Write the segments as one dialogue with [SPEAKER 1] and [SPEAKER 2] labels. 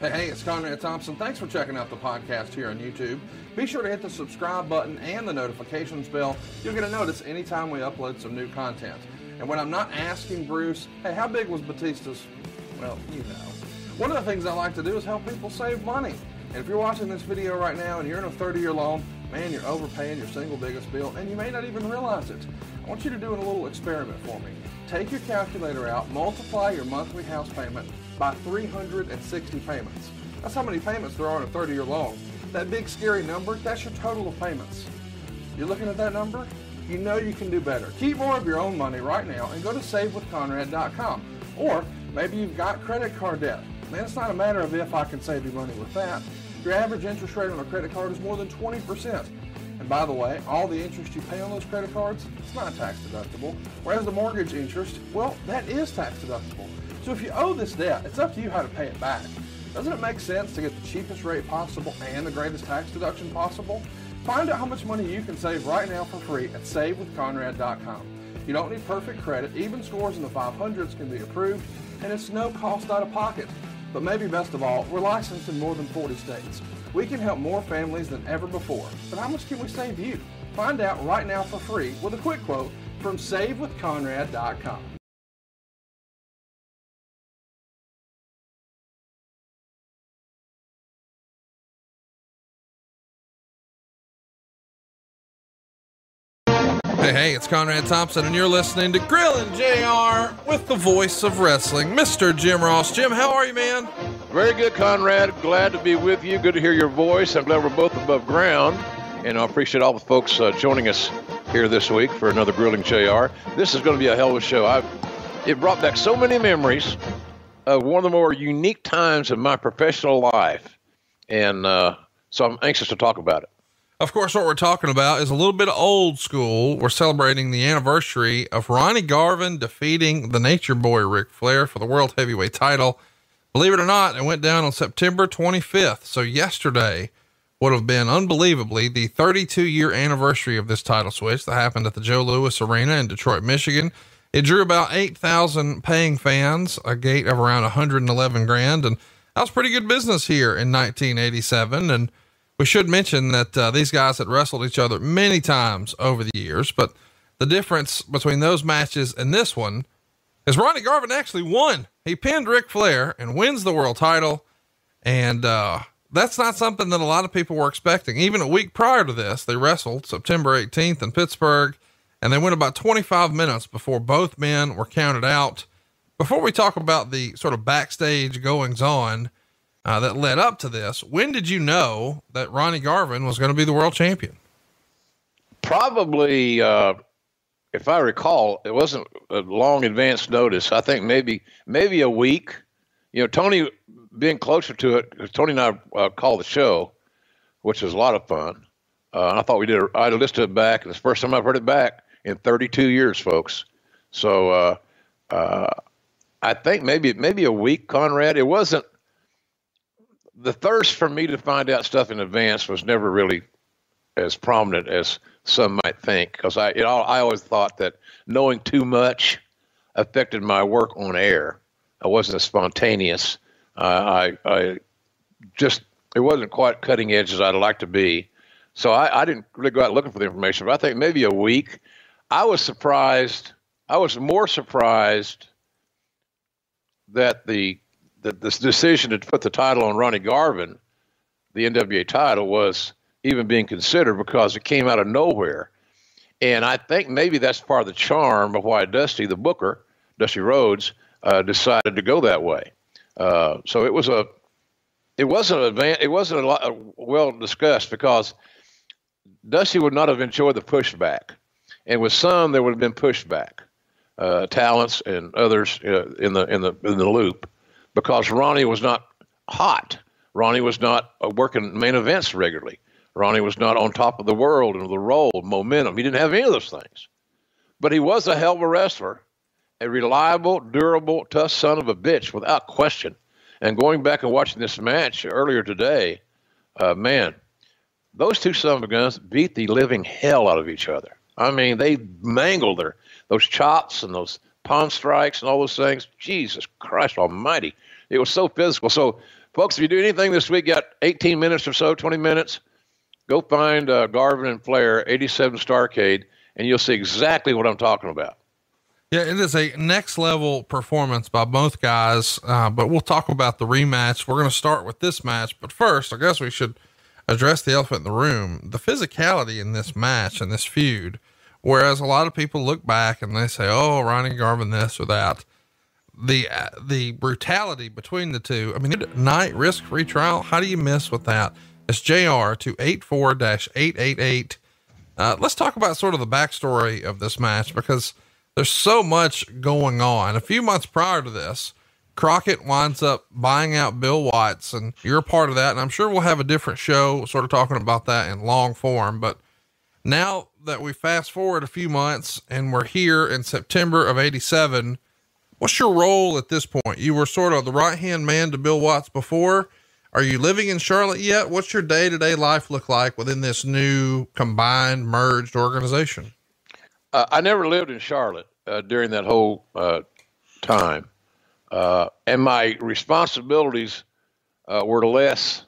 [SPEAKER 1] Hey, it's Conrad Thompson. Thanks for checking out the podcast here on YouTube. Be sure to hit the subscribe button and the notifications bell. You'll get a notice anytime we upload some new content. And when I'm not asking Bruce, hey, how big was Batista's? Well, you know. One of the things I like to do is help people save money. And if you're watching this video right now and you're in a 30 year loan, man, you're overpaying your single biggest bill and you may not even realize it. I want you to do a little experiment for me. Take your calculator out, multiply your monthly house payment by 360 payments. That's how many payments there are in a 30 year loan. That big scary number, that's your total of payments. You're looking at that number? You know you can do better. Keep more of your own money right now and go to savewithconrad.com. Or maybe you've got credit card debt. Man, it's not a matter of if I can save you money with that. Your average interest rate on a credit card is more than 20%. And by the way, all the interest you pay on those credit cards, it's not tax deductible. Whereas the mortgage interest, well, that is tax deductible. So if you owe this debt, it's up to you how to pay it back. Doesn't it make sense to get the cheapest rate possible and the greatest tax deduction possible? Find out how much money you can save right now for free at savewithconrad.com. You don't need perfect credit, even scores in the 500s can be approved, and it's no cost out of pocket. But maybe best of all, we're licensed in more than 40 states. We can help more families than ever before. But how much can we save you? Find out right now for free with a quick quote from savewithconrad.com. Hey, hey, it's Conrad Thompson, and you're listening to Grillin' JR with the voice of wrestling, Mr. Jim Ross. Jim, how are you, man?
[SPEAKER 2] Very good, Conrad. Glad to be with you. Good to hear your voice. I'm glad we're both above ground. And I appreciate all the folks uh, joining us here this week for another Grilling JR. This is going to be a hell of a show. I've, it brought back so many memories of one of the more unique times of my professional life. And uh, so I'm anxious to talk about it.
[SPEAKER 1] Of course, what we're talking about is a little bit of old school. We're celebrating the anniversary of Ronnie Garvin defeating the Nature Boy Ric Flair for the World Heavyweight title. Believe it or not, it went down on September 25th. So yesterday would have been unbelievably the 32 year anniversary of this title switch that happened at the Joe Louis Arena in Detroit, Michigan. It drew about 8,000 paying fans, a gate of around 111 grand. And that was pretty good business here in 1987. And we should mention that uh, these guys had wrestled each other many times over the years, but the difference between those matches and this one is Ronnie Garvin actually won. He pinned Ric Flair and wins the world title. And, uh, that's not something that a lot of people were expecting. Even a week prior to this, they wrestled September 18th in Pittsburgh and they went about 25 minutes before both men were counted out. Before we talk about the sort of backstage goings on, uh, that led up to this. When did you know that Ronnie Garvin was going to be the world champion?
[SPEAKER 2] Probably, uh, if I recall, it wasn't a long advance notice. I think maybe maybe a week. You know, Tony being closer to it, Tony and I uh, called the show, which was a lot of fun. Uh, I thought we did. A, I listened it back. It's the first time I've heard it back in 32 years, folks. So uh, uh, I think maybe maybe a week, Conrad. It wasn't the thirst for me to find out stuff in advance was never really as prominent as some might think because I it all, I always thought that knowing too much affected my work on air. I wasn't as spontaneous. Uh, I I just it wasn't quite cutting edge as I'd like to be. So I, I didn't really go out looking for the information. But I think maybe a week. I was surprised. I was more surprised that the the, this decision to put the title on Ronnie Garvin, the NWA title, was even being considered because it came out of nowhere. And I think maybe that's part of the charm of why Dusty, the booker, Dusty Rhodes, uh, decided to go that way. Uh, so it was a, it wasn't a, it wasn't a lot, uh, well discussed because Dusty would not have enjoyed the pushback, and with some there would have been pushback, uh, talents and others uh, in the in the in the loop because Ronnie was not hot Ronnie was not uh, working main events regularly. Ronnie was not on top of the world and the role, momentum. He didn't have any of those things. But he was a hell of a wrestler, a reliable, durable, tough son of a bitch, without question. And going back and watching this match earlier today, uh, man, those two son of guns beat the living hell out of each other. I mean, they mangled their those chops and those palm strikes and all those things. Jesus Christ Almighty! It was so physical. So, folks, if you do anything this week, got 18 minutes or so, 20 minutes, go find uh, Garvin and Flair 87 Starcade, and you'll see exactly what I'm talking about.
[SPEAKER 1] Yeah, it is a next level performance by both guys. Uh, but we'll talk about the rematch. We're going to start with this match. But first, I guess we should address the elephant in the room the physicality in this match and this feud. Whereas a lot of people look back and they say, oh, Ronnie Garvin, this or that. The, uh, the brutality between the two. I mean, night risk free trial. How do you miss with that? It's JR to 84 888. Uh, let's talk about sort of the backstory of this match because there's so much going on. A few months prior to this, Crockett winds up buying out Bill Watts, and you're a part of that. And I'm sure we'll have a different show sort of talking about that in long form. But now that we fast forward a few months and we're here in September of 87, what's your role at this point? You were sort of the right hand man to Bill Watts before. Are you living in Charlotte yet? What's your day to day life look like within this new combined merged organization?
[SPEAKER 2] Uh, I never lived in Charlotte uh, during that whole uh, time, uh, and my responsibilities uh, were less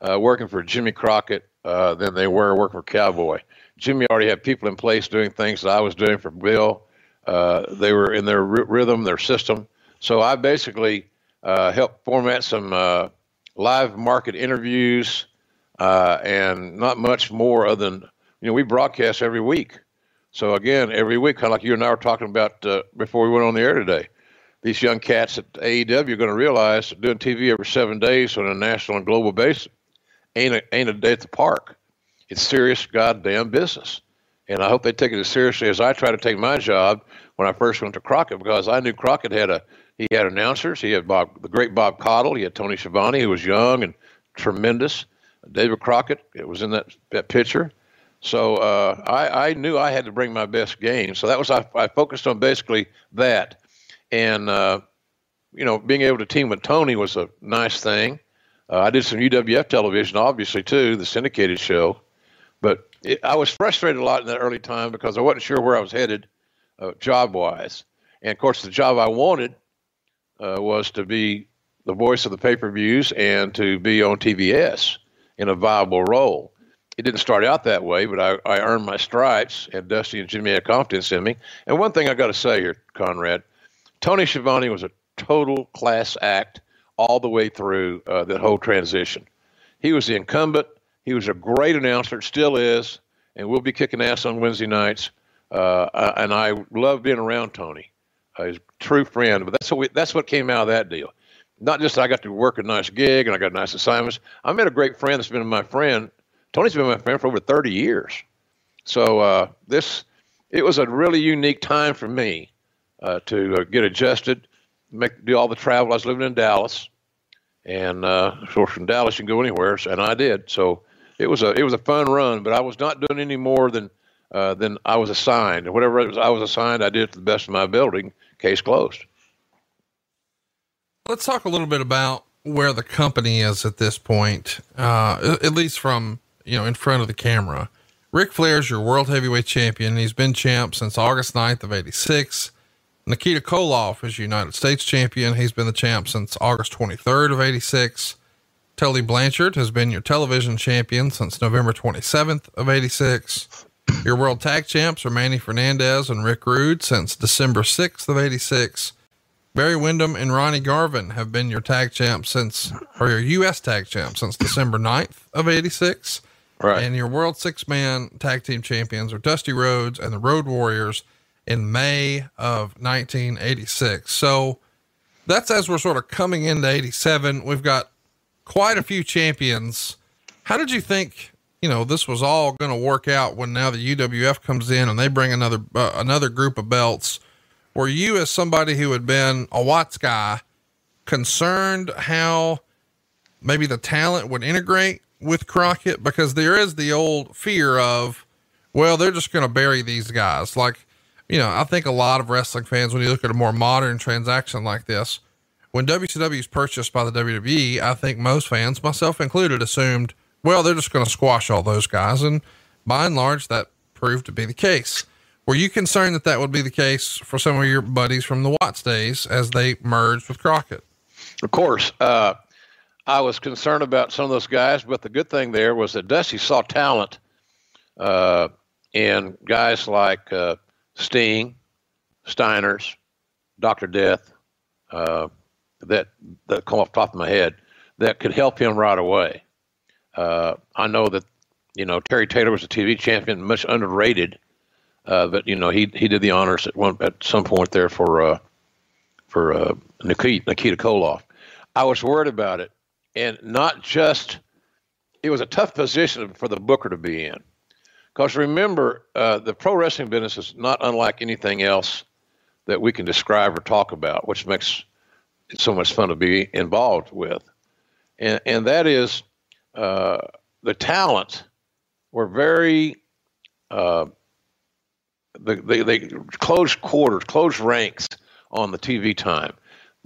[SPEAKER 2] uh, working for Jimmy Crockett than they were working for Cowboy. Jimmy already had people in place doing things that I was doing for Bill. Uh, they were in their r- rhythm, their system. So I basically uh, helped format some uh, live market interviews and not much more other than you know we broadcast every week so again, every week, kind of like you and I were talking about uh, before we went on the air today, these young cats at AEW are going to realize doing TV every seven days on a national and global basis ain't a, ain't a day at the park. It's serious goddamn business. And I hope they take it as seriously as I try to take my job when I first went to Crockett because I knew Crockett had a he had announcers. He had Bob, the great Bob Caudle, He had Tony Schiavone, who was young and tremendous. David Crockett, it was in that that picture. So uh, I, I, knew I had to bring my best game. So that was I, I focused on basically that, and uh, you know, being able to team with Tony was a nice thing. Uh, I did some UWF television, obviously too, the syndicated show, but it, I was frustrated a lot in that early time because I wasn't sure where I was headed, uh, job wise, and of course the job I wanted uh, was to be the voice of the pay per views and to be on TBS in a viable role it didn't start out that way, but I, I earned my stripes, and Dusty and Jimmy had confidence in me. And one thing I got to say here, Conrad, Tony Schiavone was a total class act all the way through uh, that whole transition. He was the incumbent. He was a great announcer, still is, and we'll be kicking ass on Wednesday nights. Uh, and I love being around Tony. Uh, he's a true friend. But that's what we, that's what came out of that deal. Not just I got to work a nice gig and I got nice assignments. I met a great friend that's been my friend Tony's been my friend for over 30 years. So uh, this, it was a really unique time for me uh, to uh, get adjusted, make do all the travel. I was living in Dallas, and uh, of course from Dallas you can go anywhere, and I did. So it was a it was a fun run, but I was not doing any more than uh, than I was assigned. Whatever was, I was assigned, I did to the best of my ability. Case closed.
[SPEAKER 1] Let's talk a little bit about where the company is at this point, uh, at least from you know, in front of the camera. Ric Flair's your world heavyweight champion. He's been champ since August 9th of 86. Nikita Koloff is United States champion. He's been the champ since August 23rd of 86. Tully Blanchard has been your television champion since November 27th of 86. Your world tag champs are Manny Fernandez and Rick Rude since December 6th of 86. Barry Windham and Ronnie Garvin have been your tag champs since, or your U.S. tag champs since December 9th of 86. Right. And your world six man tag team champions are Dusty Rhodes and the Road Warriors in May of 1986. So that's as we're sort of coming into 87. We've got quite a few champions. How did you think, you know, this was all going to work out when now the UWF comes in and they bring another, uh, another group of belts? Were you, as somebody who had been a Watts guy, concerned how maybe the talent would integrate with Crockett because there is the old fear of, well, they're just going to bury these guys. Like, you know, I think a lot of wrestling fans, when you look at a more modern transaction like this, when WCW is purchased by the WWE, I think most fans, myself included, assumed, well, they're just going to squash all those guys. And by and large, that proved to be the case. Were you concerned that that would be the case for some of your buddies from the Watts days as they merged with Crockett?
[SPEAKER 2] Of course. Uh, I was concerned about some of those guys, but the good thing there was that Dusty saw talent uh, in guys like uh, Sting, Steiners, Doctor Death, uh, that that come off the top of my head that could help him right away. Uh, I know that you know Terry Taylor was a TV champion, much underrated, uh, but you know he he did the honors at one at some point there for uh, for Nikita, Nikita Koloff. I was worried about it and not just it was a tough position for the booker to be in because remember uh, the pro wrestling business is not unlike anything else that we can describe or talk about which makes it so much fun to be involved with and, and that is uh, the talent were very uh, they, they, they closed quarters closed ranks on the tv time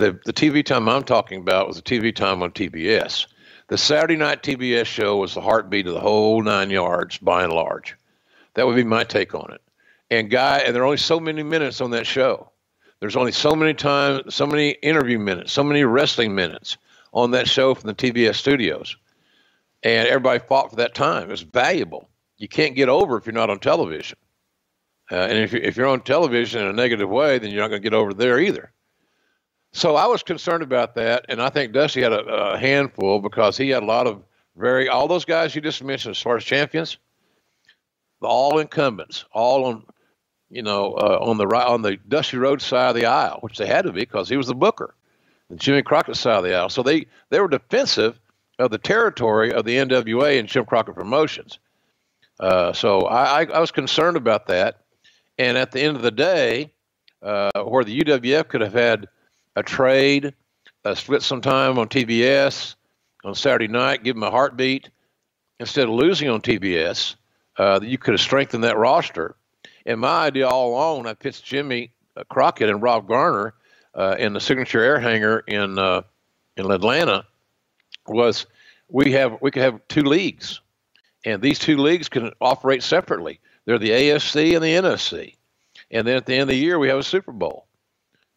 [SPEAKER 2] the, the TV time I'm talking about was the TV time on TBS. The Saturday night TBS show was the heartbeat of the whole nine yards, by and large. That would be my take on it. And guy, and there are only so many minutes on that show. There's only so many times, so many interview minutes, so many wrestling minutes on that show from the TBS studios. And everybody fought for that time. It's valuable. You can't get over if you're not on television. Uh, and if, if you're on television in a negative way, then you're not going to get over there either. So I was concerned about that, and I think Dusty had a, a, handful because he had a lot of very all those guys you just mentioned as far as champions, all incumbents, all on you know uh, on the right on the Dusty Rhodes side of the aisle, which they had to be because he was the booker, the Jimmy Crockett side of the aisle. So they they were defensive of the territory of the NWA and Jim Crockett Promotions. Uh, so I, I, was concerned about that, and at the end of the day, uh, where the UWF could have had a trade, a split some time on TBS on Saturday night, give them a heartbeat. Instead of losing on TBS, uh, you could have strengthened that roster. And my idea all along, I pitched Jimmy Crockett and Rob Garner uh, in the signature air hangar in uh, in Atlanta, was we have we could have two leagues, and these two leagues can operate separately. They're the AFC and the NFC, and then at the end of the year we have a Super Bowl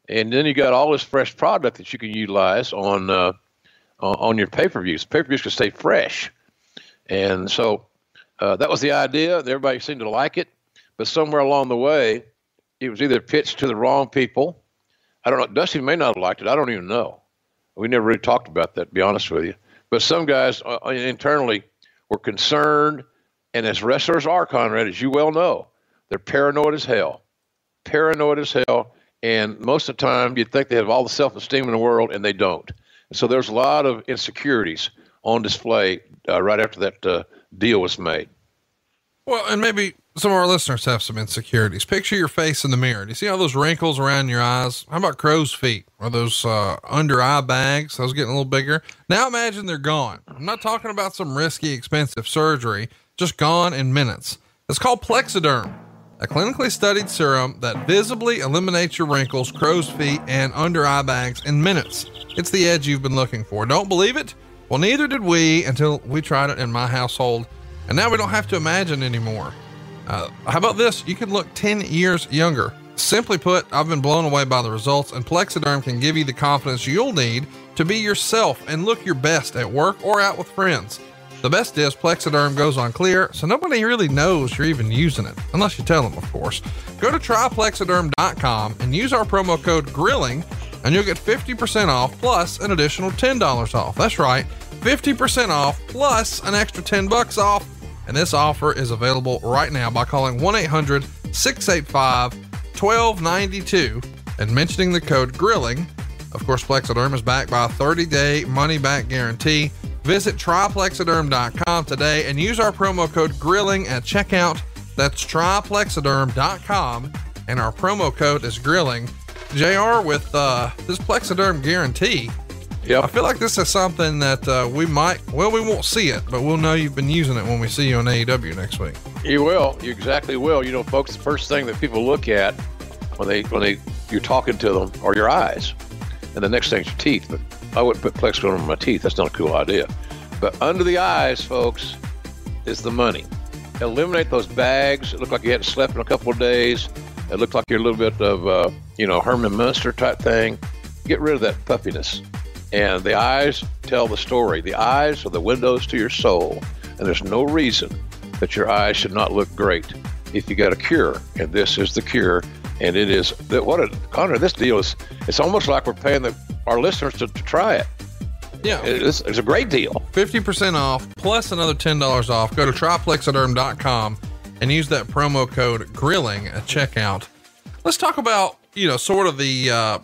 [SPEAKER 2] and then you got all this fresh product that you can utilize on uh, on your pay per views. Pay per views can stay fresh, and so uh, that was the idea. Everybody seemed to like it, but somewhere along the way, it was either pitched to the wrong people. I don't know. Dusty may not have liked it. I don't even know. We never really talked about that. To be honest with you, but some guys uh, uh internally were concerned, and as wrestlers are, Conrad, as you well know, they're paranoid as hell. Paranoid as hell and most of the time, you'd think they have all the self esteem in the world, and they don't. so there's a lot of insecurities on display uh, right after that uh, deal was made.
[SPEAKER 1] Well, and maybe some of our listeners have some insecurities. Picture your face in the mirror. Do you see all those wrinkles around your eyes? How about crow's feet or those uh, under eye bags? Those getting a little bigger. Now imagine they're gone. I'm not talking about some risky, expensive surgery, just gone in minutes. It's called Plexaderm a clinically studied serum that visibly eliminates your wrinkles, crow's feet, and under eye bags in minutes. It's the edge you've been looking for. Don't believe it? Well, neither did we until we tried it in my household, and now we don't have to imagine anymore. Uh, how about this? You can look 10 years younger. Simply put, I've been blown away by the results, and Plexaderm can give you the confidence you'll need to be yourself and look your best at work or out with friends. The best is Plexaderm goes on clear, so nobody really knows you're even using it, unless you tell them, of course. Go to tryplexaderm.com and use our promo code GRILLING, and you'll get 50% off plus an additional $10 off. That's right, 50% off plus an extra 10 bucks off. And this offer is available right now by calling 1 800 685 1292 and mentioning the code GRILLING. Of course, Plexaderm is backed by a 30 day money back guarantee. Visit tryplexaderm.com today and use our promo code GRILLING at checkout. That's tryplexaderm.com and our promo code is GRILLING. JR, with uh, this Plexaderm guarantee,
[SPEAKER 2] Yep.
[SPEAKER 1] I feel like this is something that uh, we might, well, we won't see it, but we'll know you've been using it when we see you on AEW next week.
[SPEAKER 2] You will. You exactly will. You know, folks, the first thing that people look at when they when they you're talking to them are your eyes, and the next thing's your teeth. But I wouldn't put Plexiglass on my teeth. That's not a cool idea. But under the eyes, folks, is the money. Eliminate those bags. It looked like you hadn't slept in a couple of days. It looked like you're a little bit of, uh, you know, Herman Munster type thing. Get rid of that puffiness. And the eyes tell the story. The eyes are the windows to your soul. And there's no reason that your eyes should not look great if you got a cure. And this is the cure. And it is, that what a, Connor, this deal is, it's almost like we're paying the, our listeners to, to try it.
[SPEAKER 1] Yeah.
[SPEAKER 2] It's, it's a great deal.
[SPEAKER 1] 50% off plus another $10 off. Go to tryplexaderm.com and use that promo code grilling at checkout. Let's talk about, you know, sort of the, uh,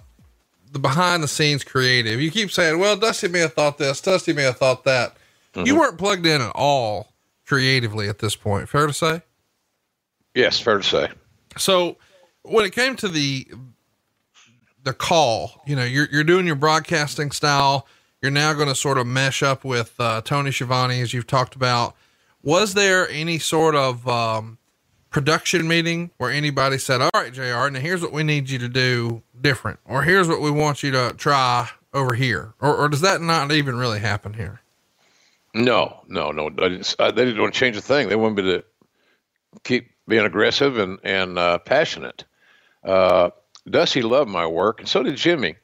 [SPEAKER 1] the behind the scenes creative. You keep saying, well, Dusty may have thought this, Dusty may have thought that. Mm-hmm. You weren't plugged in at all creatively at this point. Fair to say?
[SPEAKER 2] Yes, fair to say.
[SPEAKER 1] So when it came to the, the call, you know, you're, you're doing your broadcasting style you're now going to sort of mesh up with uh, Tony Schiavone, as you've talked about. Was there any sort of um, production meeting where anybody said, "All right, Jr., now here's what we need you to do different," or "Here's what we want you to try over here," or, or does that not even really happen here?
[SPEAKER 2] No, no, no. Didn't, uh, they didn't want to change a thing. They wanted me to keep being aggressive and and uh, passionate. Uh, Dusty loved my work, and so did Jimmy.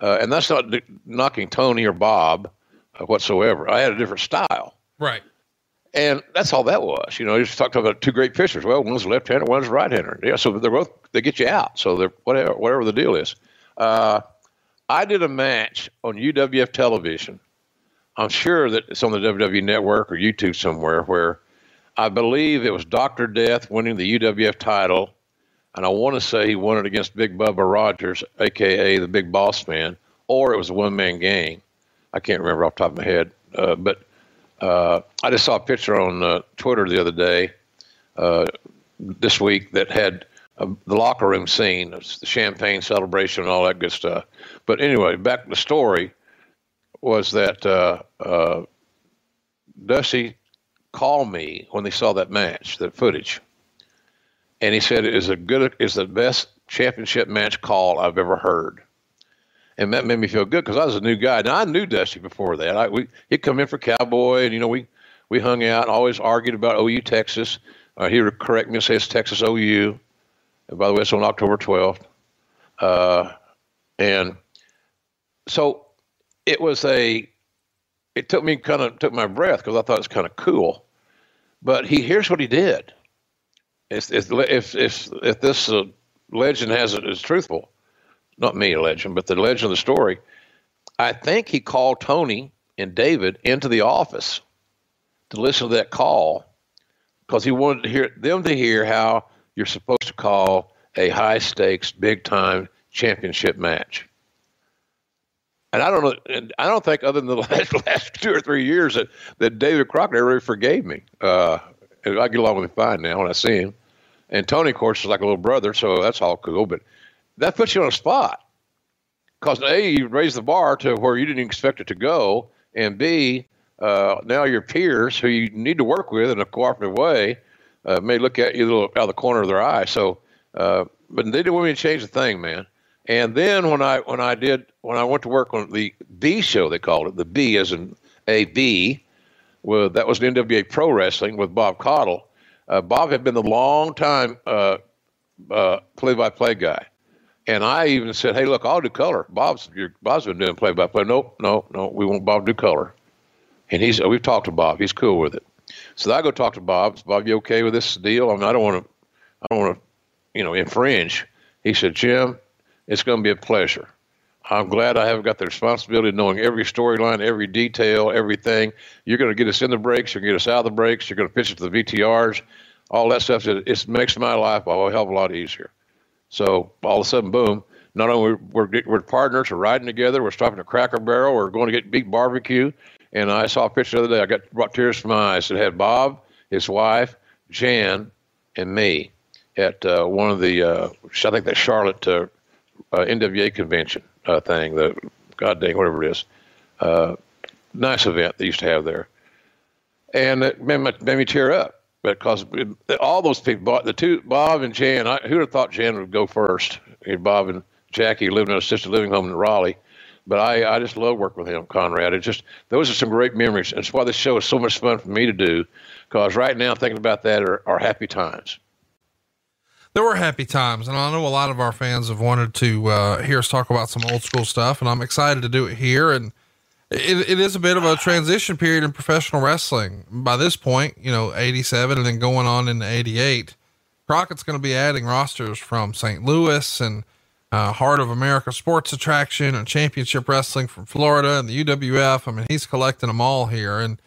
[SPEAKER 2] Uh, and that's not knocking Tony or Bob uh, whatsoever. I had a different style.
[SPEAKER 1] Right.
[SPEAKER 2] And that's all that was. You know, you just talked about two great pitchers. Well, one's left-hander, one's right-hander. Yeah, so they're both they get you out. So they're whatever whatever the deal is. Uh, I did a match on UWF television. I'm sure that it's on the WWE Network or YouTube somewhere where I believe it was Doctor Death winning the UWF title and I want to say he won it against Big Bubba Rogers, aka the Big Boss Man, or it was a one man gang. I can't remember off the top of my head, uh, but uh, I just saw a picture on uh, Twitter the other day, uh, this week, that had uh, the locker room scene, the champagne celebration, and all that good stuff. But anyway, back to the story was that uh, Dusty called me when they saw that match, that footage and he said it is a good is the best championship match call I've ever heard. And that made me feel good because I was a new guy. Now I knew Dusty before that. I, we he'd come in for Cowboy, and you know we we hung out, always argued about OU Texas. Uh, he would correct me and say it's Texas OU. And by the way, it's on October 12th. Uh, and so it was a. It took me kind of took my breath because I thought it was kind of cool. But he here's what he did if if if if, if this uh, legend has it is truthful, not me a legend, but the legend of the story, I think he called Tony and David into the office to listen to that call because he wanted to hear them to hear how you're supposed to call a high stakes, big time championship match. And I don't know, and I don't think other than the last, last two or three years that, that David Crockett really forgave me. Uh, I get along with him fine now when I see him. And Tony, of course, is like a little brother, so that's all cool. But that puts you on a spot because a you raised the bar to where you didn't expect it to go, and b uh, now your peers who you need to work with in a cooperative way uh, may look at you out of the corner of their eye. So, uh, but they didn't want me to change the thing, man. And then when I when I did when I went to work on the B show, they called it the B as in A B Well, that was the NWA Pro Wrestling with Bob Caudle. Uh, Bob had been the long time uh, uh, play-by-play guy, and I even said, "Hey, look, I'll do color." Bob's your, Bob's been doing play-by-play. Nope, no, no, we want Bob to do color, and he's we've talked to Bob. He's cool with it. So I go talk to Bob. Is Bob, you okay with this deal? I mean, I don't want to, I don't want to, you know, infringe. He said, Jim, it's going to be a pleasure. I'm glad I haven't got the responsibility of knowing every storyline, every detail, everything. You're going to get us in the breaks. You're going to get us out of the breaks. You're going to pitch it to the VTRs. All that stuff. It makes my life a hell of a lot easier. So all of a sudden, boom! Not only we're we're partners, we're riding together. We're stopping at Cracker Barrel. We're going to get beef barbecue. And I saw a picture the other day. I got brought tears to my eyes. It had Bob, his wife, Jan, and me at uh, one of the uh, I think that Charlotte uh, uh NWA convention uh, thing, the God dang, whatever it is. Uh, nice event they used to have there, and it made made me tear up because all those people, the two Bob and Jan, I, who'd have thought Jan would go first? Bob and Jackie lived in an assisted living home in Raleigh. But I, I just love working with him, Conrad. It just those are some great memories. And it's why this show is so much fun for me to do, because right now thinking about that are, are happy times.
[SPEAKER 1] There were happy times, and I know a lot of our fans have wanted to uh, hear us talk about some old school stuff, and I'm excited to do it here. And it, it is a bit of a transition period in professional wrestling. By this point, you know, 87 and then going on into 88, Crockett's going to be adding rosters from St. Louis and uh, Heart of America Sports Attraction and Championship Wrestling from Florida and the UWF. I mean, he's collecting them all here. And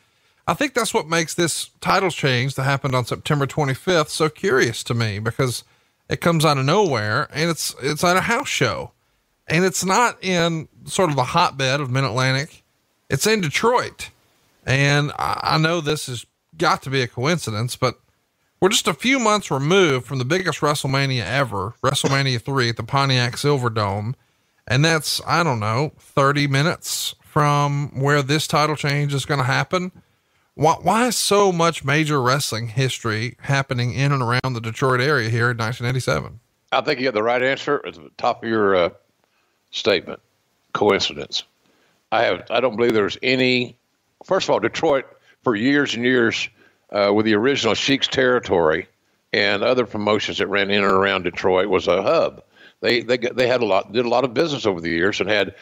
[SPEAKER 1] I think that's what makes this title change that happened on September 25th so curious to me because it comes out of nowhere and it's, it's at a house show and it's not in sort of the hotbed of Mid Atlantic. It's in Detroit. And I, know this has got to be a coincidence, but we're just a few months removed from the biggest WrestleMania ever, WrestleMania 3 at the Pontiac Silverdome. And that's, I don't know, 30 minutes from where this title change is going to happen. Why, why is so much major wrestling history happening in and around the Detroit area here in 1987? I
[SPEAKER 2] think you got the right answer at the top of your uh, statement. Coincidence. I have. I don't believe there's any. First of all, Detroit for years and years uh, with the original Sheik's territory and other promotions that ran in and around Detroit was a hub. They they they had a lot did a lot of business over the years and had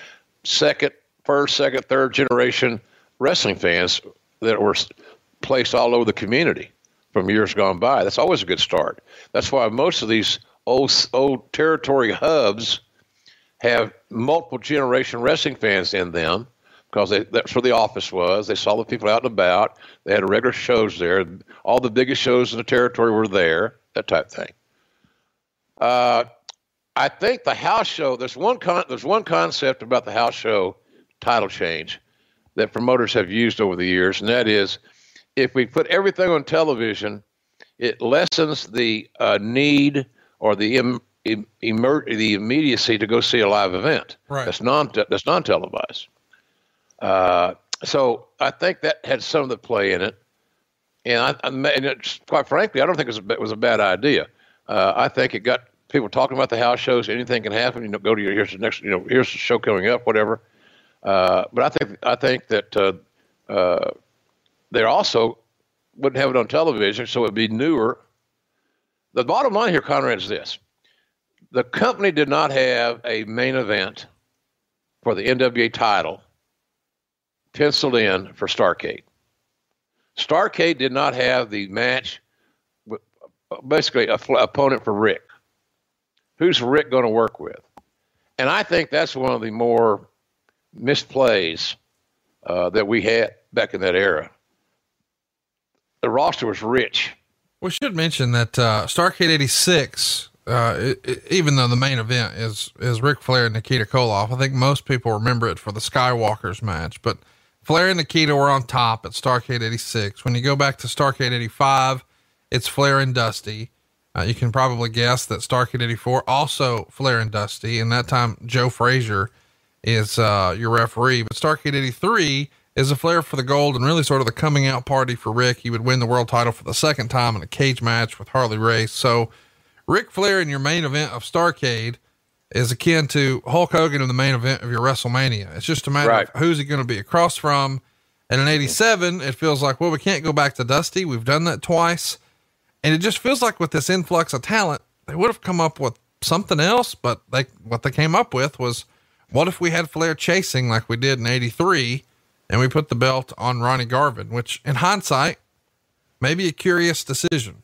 [SPEAKER 2] second, first, second, third generation wrestling fans that were placed all over the community from years gone by. That's always a good start. That's why most of these old old territory hubs have multiple generation wrestling fans in them because they, that's where the office was. They saw the people out and about. They had regular shows there. All the biggest shows in the territory were there. That type thing. Uh, I think the house show. There's one con, There's one concept about the house show title change that promoters have used over the years, and that is, if we put everything on television, it lessens the uh, need or the Im, emer- the immediacy to go see a live event.
[SPEAKER 1] Right.
[SPEAKER 2] That's non that's non televised. Uh, so I think that had some of the play in it. And, I, I and it, quite frankly, I don't think it was a, it was a bad idea. Uh, I think it got people talking about the house shows. Anything can happen. You know, go to your here's the next. You know, here's the show coming up. Whatever. Uh, but I think I think that uh, uh, they also wouldn't have it on television, so it'd be newer. The bottom line here, Conrad, is this: the company did not have a main event for the NWA title penciled in for Starcade. Starcade did not have the match, basically, a opponent for Ric. Who's Ric going to work with? And I think that's one of the more misplays uh, that we had back in that era. The roster was rich.
[SPEAKER 1] We should mention that uh, Starcade '86, uh, it, even though the main event is is Ric Flair and Nikita Koloff, I think most people remember it for the Skywalkers match. But Flair and Nikita were on top at Starcade 86. When you go back to Starcade 85, it's Flair and Dusty. Uh, you can probably guess that Starcade 84 also Flair and Dusty. And that time, Joe Frazier is uh, your referee. But Starcade 83 is a Flair for the gold and really sort of the coming out party for Ric. He would win the world title for the second time in a cage match with Harley Race. So, Ric Flair in your main event of Starcade is akin to Hulk Hogan in the main event of your WrestleMania. It's just a matter right. of who's he going to be across from. And in 87, it feels like, well, we can't go back to Dusty. We've done that twice. And it just feels like with this influx of talent, they would have come up with something else, but they, what they came up with was, what if we had Flair chasing like we did in 83 and we put the belt on Ronnie Garvin, which in hindsight, maybe a curious decision.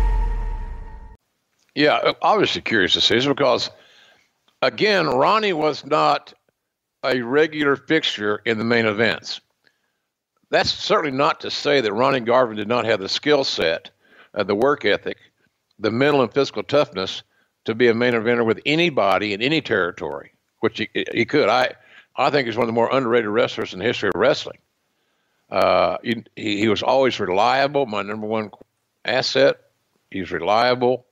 [SPEAKER 2] Yeah, obviously curious to see this because, again, Ronnie was not a regular fixture in the main events. that's certainly not to say that Ronnie Garvin did not have the skill set, uh, the work ethic, the mental and physical toughness to be a main eventer with anybody in any territory, which he, he could. I I think he's one of the more underrated wrestlers in the history of wrestling. Uh, he, he was always reliable, my number one asset. He's reliable,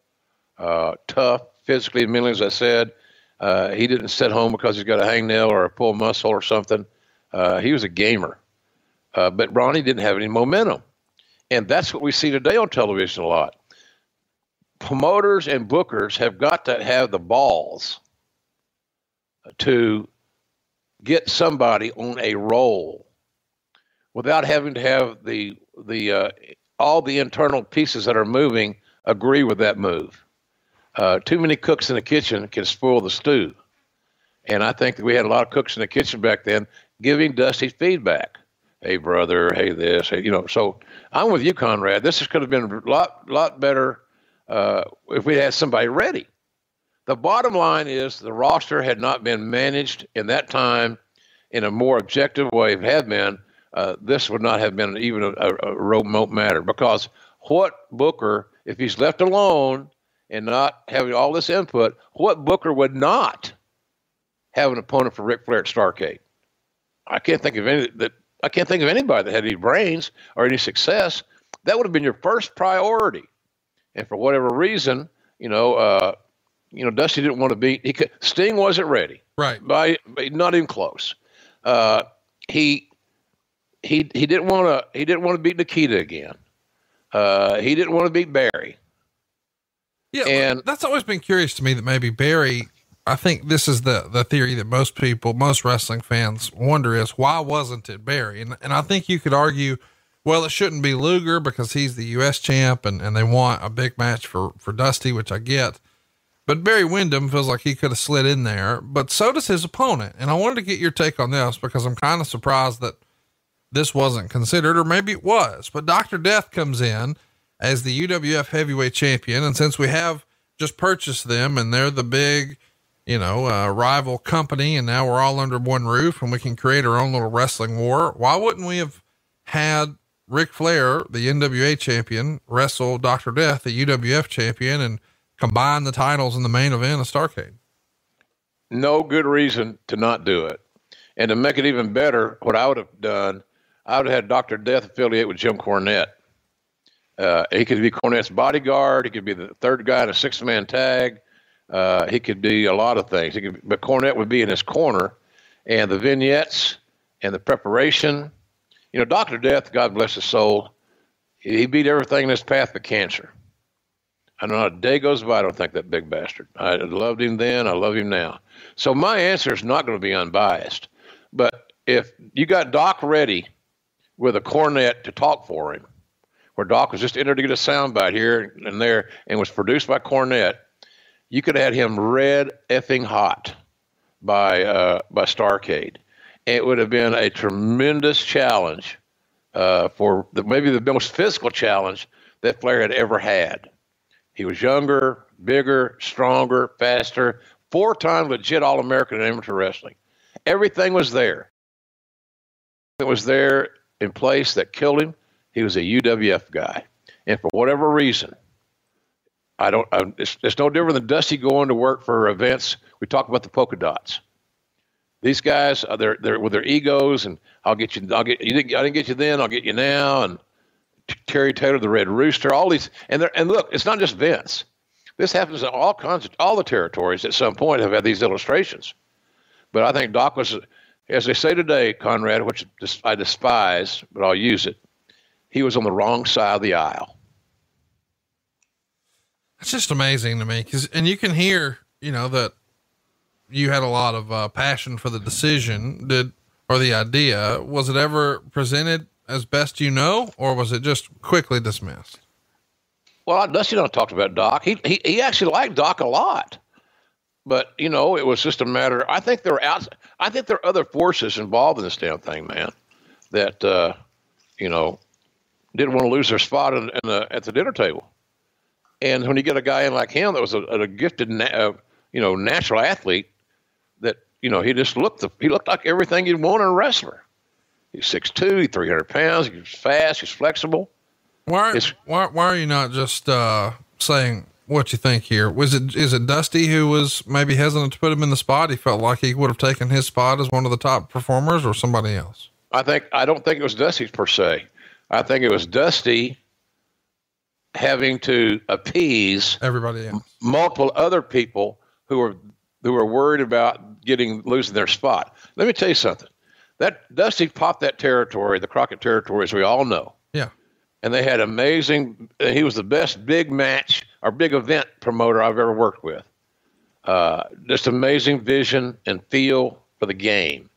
[SPEAKER 2] uh, tough, physically and mentally, as I said. Uh, he didn't sit home because he's got a hangnail or a pull muscle or something. Uh, he was a gamer. Uh, but Ronnie didn't have any momentum. And that's what we see today on television a lot. Promoters and bookers have got to have the balls to get somebody on a roll without having to have the the uh, all the internal pieces that are moving agree with that move. Uh, too many cooks in the kitchen can spoil the stew, and I think that we had a lot of cooks in the kitchen back then giving Dusty feedback. Hey brother, hey this, hey you know. So I'm with you, Conrad. This could have been a lot lot better uh, if we had somebody ready. The bottom line is the roster had not been managed in that time in a more objective way. If it had been, uh, this would not have been even a, a, a remote matter because what Booker, if he's left alone and not having all this input, what Booker would not have an opponent for Ric Flair at Starcade? I can't think of any that I can't think of anybody that had any brains or any success. That would have been your first priority, and for whatever reason, you know, uh, you know, Dusty didn't want to beat. He could, Sting wasn't ready,
[SPEAKER 1] right?
[SPEAKER 2] By, by not even close. Uh, he he he didn't want to. He didn't want to beat Nikita again. Uh, he didn't want to beat Barry.
[SPEAKER 1] Yeah, and that's always been curious to me that maybe Barry. I think this is the the theory that most people, most wrestling fans wonder is why wasn't it Barry? And and I think you could argue, well, it shouldn't be Luger because he's the U.S. champ, and and they want a big match for for Dusty, which I get. But Barry Windham feels like he could have slid in there, but so does his opponent. And I wanted to get your take on this because I'm kind of surprised that this wasn't considered, or maybe it was. But Dr. Death comes in as the UWF heavyweight champion. And since we have just purchased them and they're the big, you know, uh, rival company, and now we're all under one roof and we can create our own little wrestling war, why wouldn't we have had Ric Flair, the NWA champion, wrestle Dr. Death, the UWF champion, and combine the titles in the main event of Starcade.
[SPEAKER 2] No good reason to not do it. And to make it even better, what I would have done, I would have had Dr. Death affiliate with Jim Cornette. Uh, he could be Cornette's bodyguard. He could be the third guy in a six man tag. Uh, he could be a lot of things. Could, but Cornette would be in his corner. And the vignettes and the preparation. You know, Dr. Death, God bless his soul, he beat everything in his path but cancer. I don't know, a day goes by, I don't think that big bastard. I loved him then, I love him now. So my answer is not going to be unbiased. But if you got Doc ready with a Cornette to talk for him, where Doc was just get a soundbite here and there and was produced by Cornette, you could have had him red effing hot by uh, by Starcade. It would have been a tremendous challenge uh, for the, maybe the most physical challenge that Flair had ever had. He was younger, bigger, stronger, faster, four time legit All American in amateur wrestling. Everything was there. It was there in place that killed him. He was a UWF guy. And for whatever reason, I don't, I, it's, it's no different than Dusty going to work for Vince. We talk about the polka dots. These guys, uh, they're, they're with their egos, and I'll get you. I'll get you. Didn't, I didn't get you then. I'll get you now. And Terry Taylor, the Red Rooster, all these, and and look, it's not just Vince. This happens in all kinds of all the territories. At some point, have had these illustrations. But I think Doc was, as they say today, Conrad, which I despise, but I'll use it. He was on the wrong side of the aisle.
[SPEAKER 1] It's just amazing to me, because and you can hear, you know, that you had a lot of uh, passion for the decision. Did or the idea was it ever presented as best you know, or was it just quickly dismissed?
[SPEAKER 2] Well, Dusty don't talked about Doc. He, he he actually liked Doc a lot, but you know, it was just a matter. I think there are out. I think there are other forces involved in this damn thing, man. That uh, you know didn't want to lose their spot in, in the, at the dinner table. And when you get a guy in like him that was a, a gifted, uh, you know, natural athlete, that you know he just looked the, he looked like everything you'd want in a wrestler He's 6'2", he's 300 pounds, he's fast, he's flexible.
[SPEAKER 1] Why, why, why are you not just, uh, saying what you think here? Was it, is it Dusty who was maybe hesitant to put him in the spot? He felt like he would have taken his spot as one of the top performers or somebody else?
[SPEAKER 2] I think, I don't think it was Dusty per se. I think it was Dusty having to appease
[SPEAKER 1] everybody
[SPEAKER 2] multiple other people who were who were worried about getting losing their spot. Let me tell you something. That Dusty popped that territory, the Crockett territory, as we all know.
[SPEAKER 1] Yeah.
[SPEAKER 2] And they had amazing. He was the best big match or big event promoter I've ever worked with. Uh, just amazing vision and feel for the game.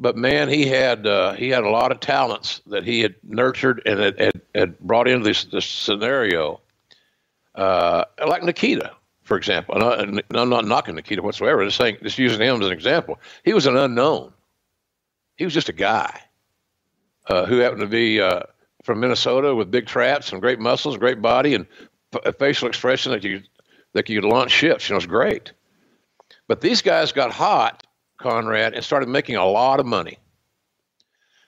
[SPEAKER 2] But man, he had uh, he had a lot of talents that he had nurtured and had, had, had brought into this, this scenario, uh, like Nikita for example, and, I, and I'm not knocking Nikita whatsoever. Just saying, just using him as an example. He was an unknown. He was just a guy uh, who happened to be uh, from Minnesota with big traps and great muscles, great body, and a facial expression that you that you could launch ships. You know, it's great. But these guys got hot, Conrad, and started making a lot of money.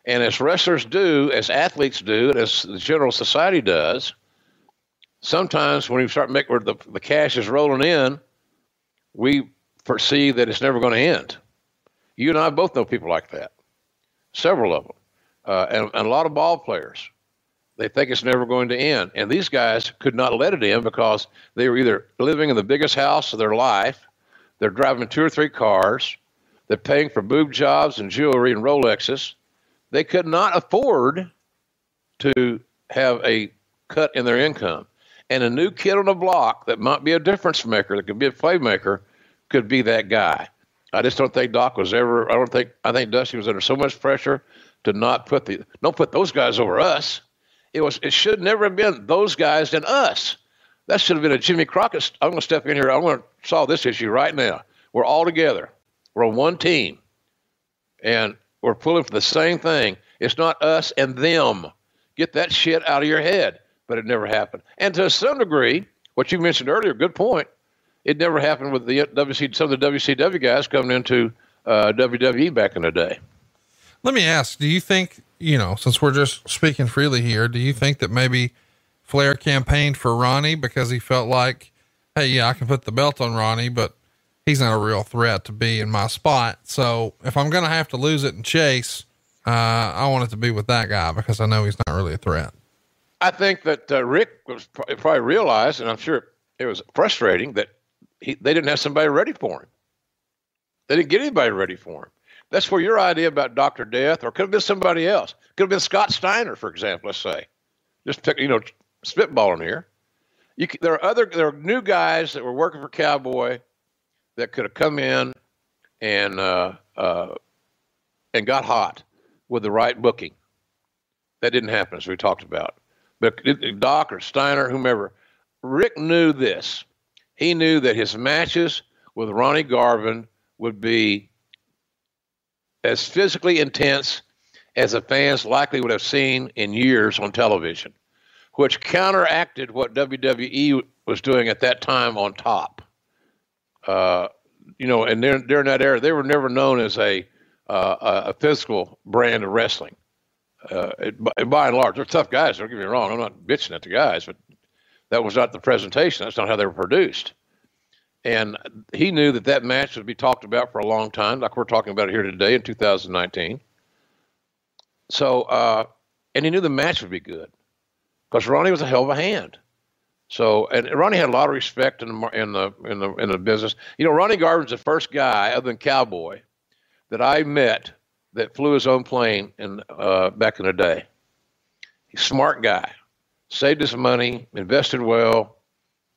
[SPEAKER 2] And as wrestlers do, as athletes do, and as the general society does, sometimes when you start making where the, the cash is rolling in, we foresee that it's never going to end. You and I both know people like that, several of them, uh, and, and a lot of ball players. They think it's never going to end. And these guys could not let it end because they were either living in the biggest house of their life, they're driving two or three cars, they're paying for boob jobs and jewelry and Rolexes. They could not afford to have a cut in their income and a new kid on the block that might be a difference maker, that could be a playmaker, could be that guy. I just don't think Doc was ever. I don't think. I think Dusty was under so much pressure to not put the don't put those guys over us. It was. It should never have been those guys and us. That should have been a Jimmy Crockett. I'm going to step in here. I'm going to solve this issue right now. We're all together. We're on one team, and we're pulling for the same thing. It's not us and them. Get that shit out of your head but it never happened. And to some degree, what you mentioned earlier, good point. It never happened with the WC, some of the WCW guys coming into uh, WWE back in the day.
[SPEAKER 1] Let me ask: Do you think you know, since we're just speaking freely here, do you think that maybe Flair campaigned for Ronnie because he felt like, hey, yeah, I can put the belt on Ronnie, but he's not a real threat to be in my spot. So if I'm going to have to lose it and chase, uh, I want it to be with that guy because I know he's not really a threat.
[SPEAKER 2] I think that uh, Ric was probably realized, and I'm sure it was frustrating that he, they didn't have somebody ready for him. They didn't get anybody ready for him. That's where your idea about Doctor Death, or could have been somebody else, could have been Scott Steiner, for example. Let's say, just pick, you know, spitballing here. You, there are other, there are new guys that were working for Cowboy that could have come in and uh, uh, and got hot with the right booking. That didn't happen, as we talked about. But Doc or Steiner, whomever, Ric knew this. He knew that his matches with Ronnie Garvin would be as physically intense as the fans likely would have seen in years on television, which counteracted what WWE was doing at that time on top. Uh, you know, and during, that era, they were never known as a uh, a physical brand of wrestling uh, it, by and large, they're tough guys. Don't get me wrong. I'm not bitching at the guys, but that was not the presentation. That's not how they were produced. And he knew that that match would be talked about for a long time, like we're talking about it here today in 2019. So, uh, and he knew the match would be good because Ronnie was a hell of a hand. So, and Ronnie had a lot of respect in the in the in the in the business. You know, Ronnie Garvin's the first guy, other than Cowboy, that I met that flew his own plane in uh, back in the day. He's a smart guy, saved his money, invested well.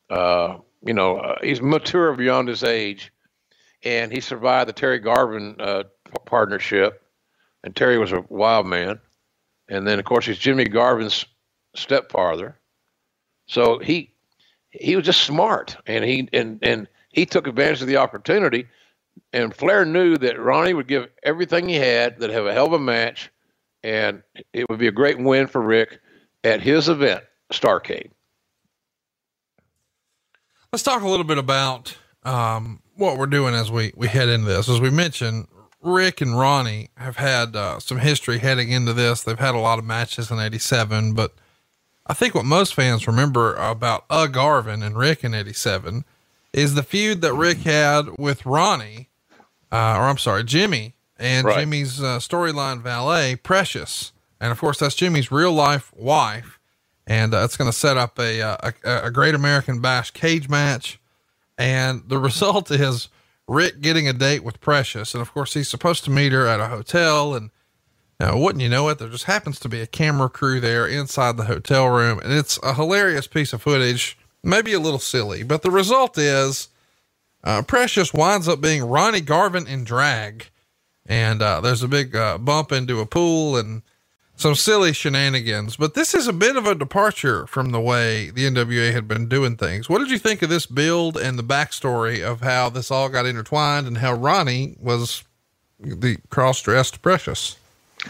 [SPEAKER 2] Uh, you know, uh, he's mature beyond his age, and he survived the Terry Garvin uh, partnership. And Terry was a wild man, and then of course he's Jimmy Garvin's stepfather. So he he was just smart, and he and and he took advantage of the opportunity and Flair knew that Ronnie would give everything he had, that have a hell of a match, and it would be a great win for Ric at his event, Starcade.
[SPEAKER 1] Let's talk a little bit about um, what we're doing as we, we head into this. As we mentioned, Ric and Ronnie have had uh, some history heading into this. They've had a lot of matches in 87, but I think what most fans remember about uh, Garvin and Ric in 87 is the feud that Ric had with Ronnie, uh, or I'm sorry, Jimmy and right. Jimmy's uh, storyline valet, Precious. And of course, that's Jimmy's real life wife. And uh, it's going to set up a, uh, a, a Great American Bash cage match. And the result is Ric getting a date with Precious. And of course, he's supposed to meet her at a hotel. And now, wouldn't you know it? There just happens to be a camera crew there inside the hotel room. And it's a hilarious piece of footage, maybe a little silly, but the result is uh, Precious winds up being Ronnie Garvin in drag. And uh, there's a big uh, bump into a pool and some silly shenanigans, but this is a bit of a departure from the way the NWA had been doing things. What did you think of this build and the backstory of how this all got intertwined and how Ronnie was the cross dressed Precious?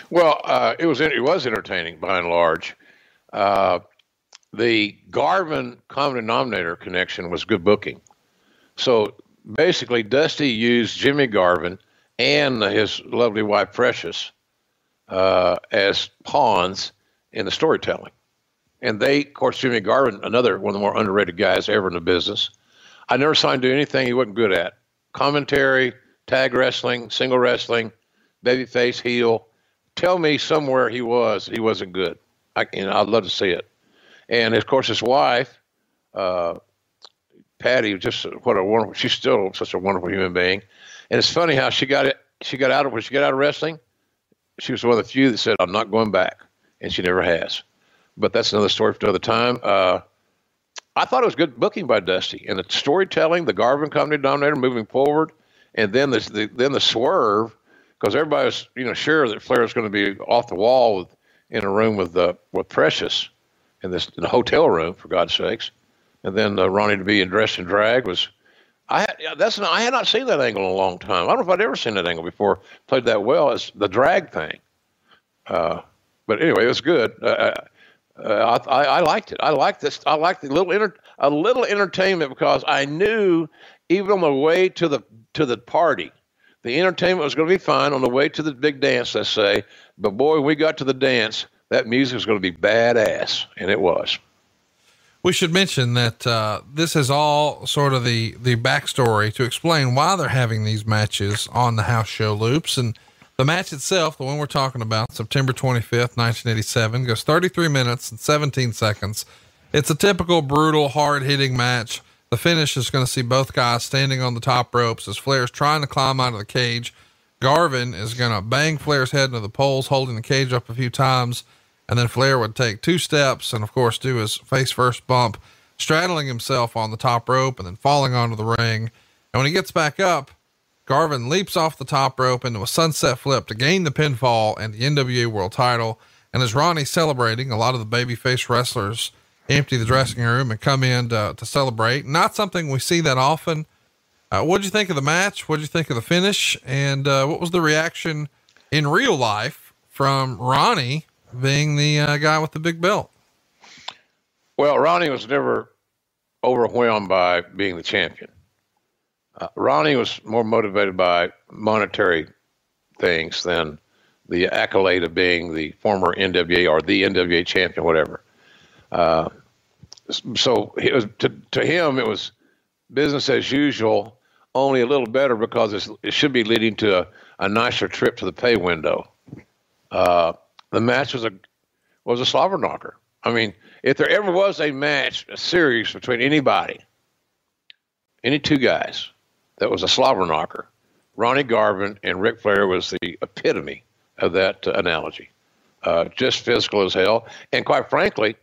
[SPEAKER 2] Well, uh, it was it was entertaining by and large. Uh, the Garvin common denominator connection was good booking. So basically, Dusty used Jimmy Garvin and his lovely wife Precious uh, as pawns in the storytelling. And they, of course, Jimmy Garvin, another one of the more underrated guys ever in the business. I never saw him do anything he wasn't good at. Commentary, tag wrestling, single wrestling, babyface, heel. Tell me somewhere he was he wasn't good. I, you know, I'd love to see it. And of course, his wife, uh, Patty, just what a wonderful. She's still such a wonderful human being. And it's funny how she got it. She got out of when she got out of wrestling she was one of the few that said, I'm not going back. And she never has. But that's another story for another time. Uh, I thought it was good booking by Dusty and the storytelling, the Garvin Company denominator moving forward, and then the, the then the swerve because everybody was you know sure that Flair was going to be off the wall with, in a room with uh, with Precious in this in the hotel room for God's sakes, and then uh, Ronnie to be in dress and drag was I had, that's not, I had not seen that angle in a long time. I don't know if I'd ever seen that angle before. Played that well as the drag thing. Uh, but anyway, it was good. Uh, uh, I, I, liked it. I liked this. I liked the little inter, a little entertainment because I knew even on the way to the to the party, the entertainment was going to be fine on the way to the big dance. Let's say, but boy, we got to the dance, that music was going to be badass, and it was.
[SPEAKER 1] We should mention that uh, this is all sort of the the backstory to explain why they're having these matches on the house show loops. And the match itself, the one we're talking about, September 25th, 1987, goes 33 minutes and 17 seconds. It's a typical brutal, hard hitting match. The finish is going to see both guys standing on the top ropes as Flair's trying to climb out of the cage. Garvin is going to bang Flair's head into the poles, holding the cage up a few times. And then Flair would take two steps and, of course, do his face first bump, straddling himself on the top rope and then falling onto the ring. And when he gets back up, Garvin leaps off the top rope into a sunset flip to gain the pinfall and the NWA world title. And as Ronnie's celebrating, a lot of the babyface wrestlers empty the dressing room and come in to, to celebrate. Not something we see that often. Uh, what did you think of the match? What did you think of the finish? And uh, what was the reaction in real life from Ronnie being the uh, guy with the big belt?
[SPEAKER 2] Well, Ronnie was never overwhelmed by being the champion. Uh, Ronnie was more motivated by monetary things than the accolade of being the former NWA or the NWA champion, whatever. Uh, so was to, to him, it was business as usual, only a little better because it should be leading to a, a nicer trip to the pay window. Uh, the match was a was a slobber knocker. I mean, if there ever was a match, a series between anybody, any two guys, that was a slobber knocker, Ronnie Garvin and Ric Flair was the epitome of that uh, analogy. Uh, just physical as hell, and quite frankly,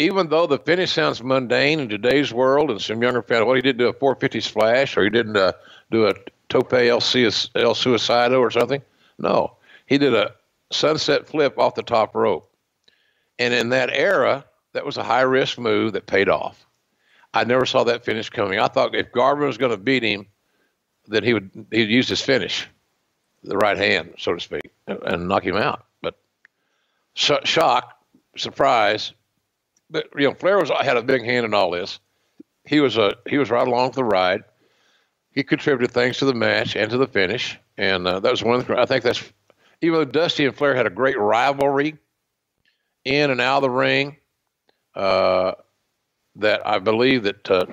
[SPEAKER 2] even though the finish sounds mundane in today's world, and some younger fans, well, he didn't do a 450 splash, or he didn't uh, do a tope el, el suicido or something. No, he did a sunset flip off the top rope. And in that era, that was a high risk move that paid off. I never saw that finish coming. I thought if Garvin was going to beat him, that he would he'd use his finish, the right hand, so to speak, and knock him out. But sh- shock, surprise. But you know, Flair was had a big hand in all this. He was a he was right along for the ride. He contributed things to the match and to the finish and uh, that was one. Of the, I think that's even though Dusty and Flair had a great rivalry in and out of the ring. Uh, that I believe that uh,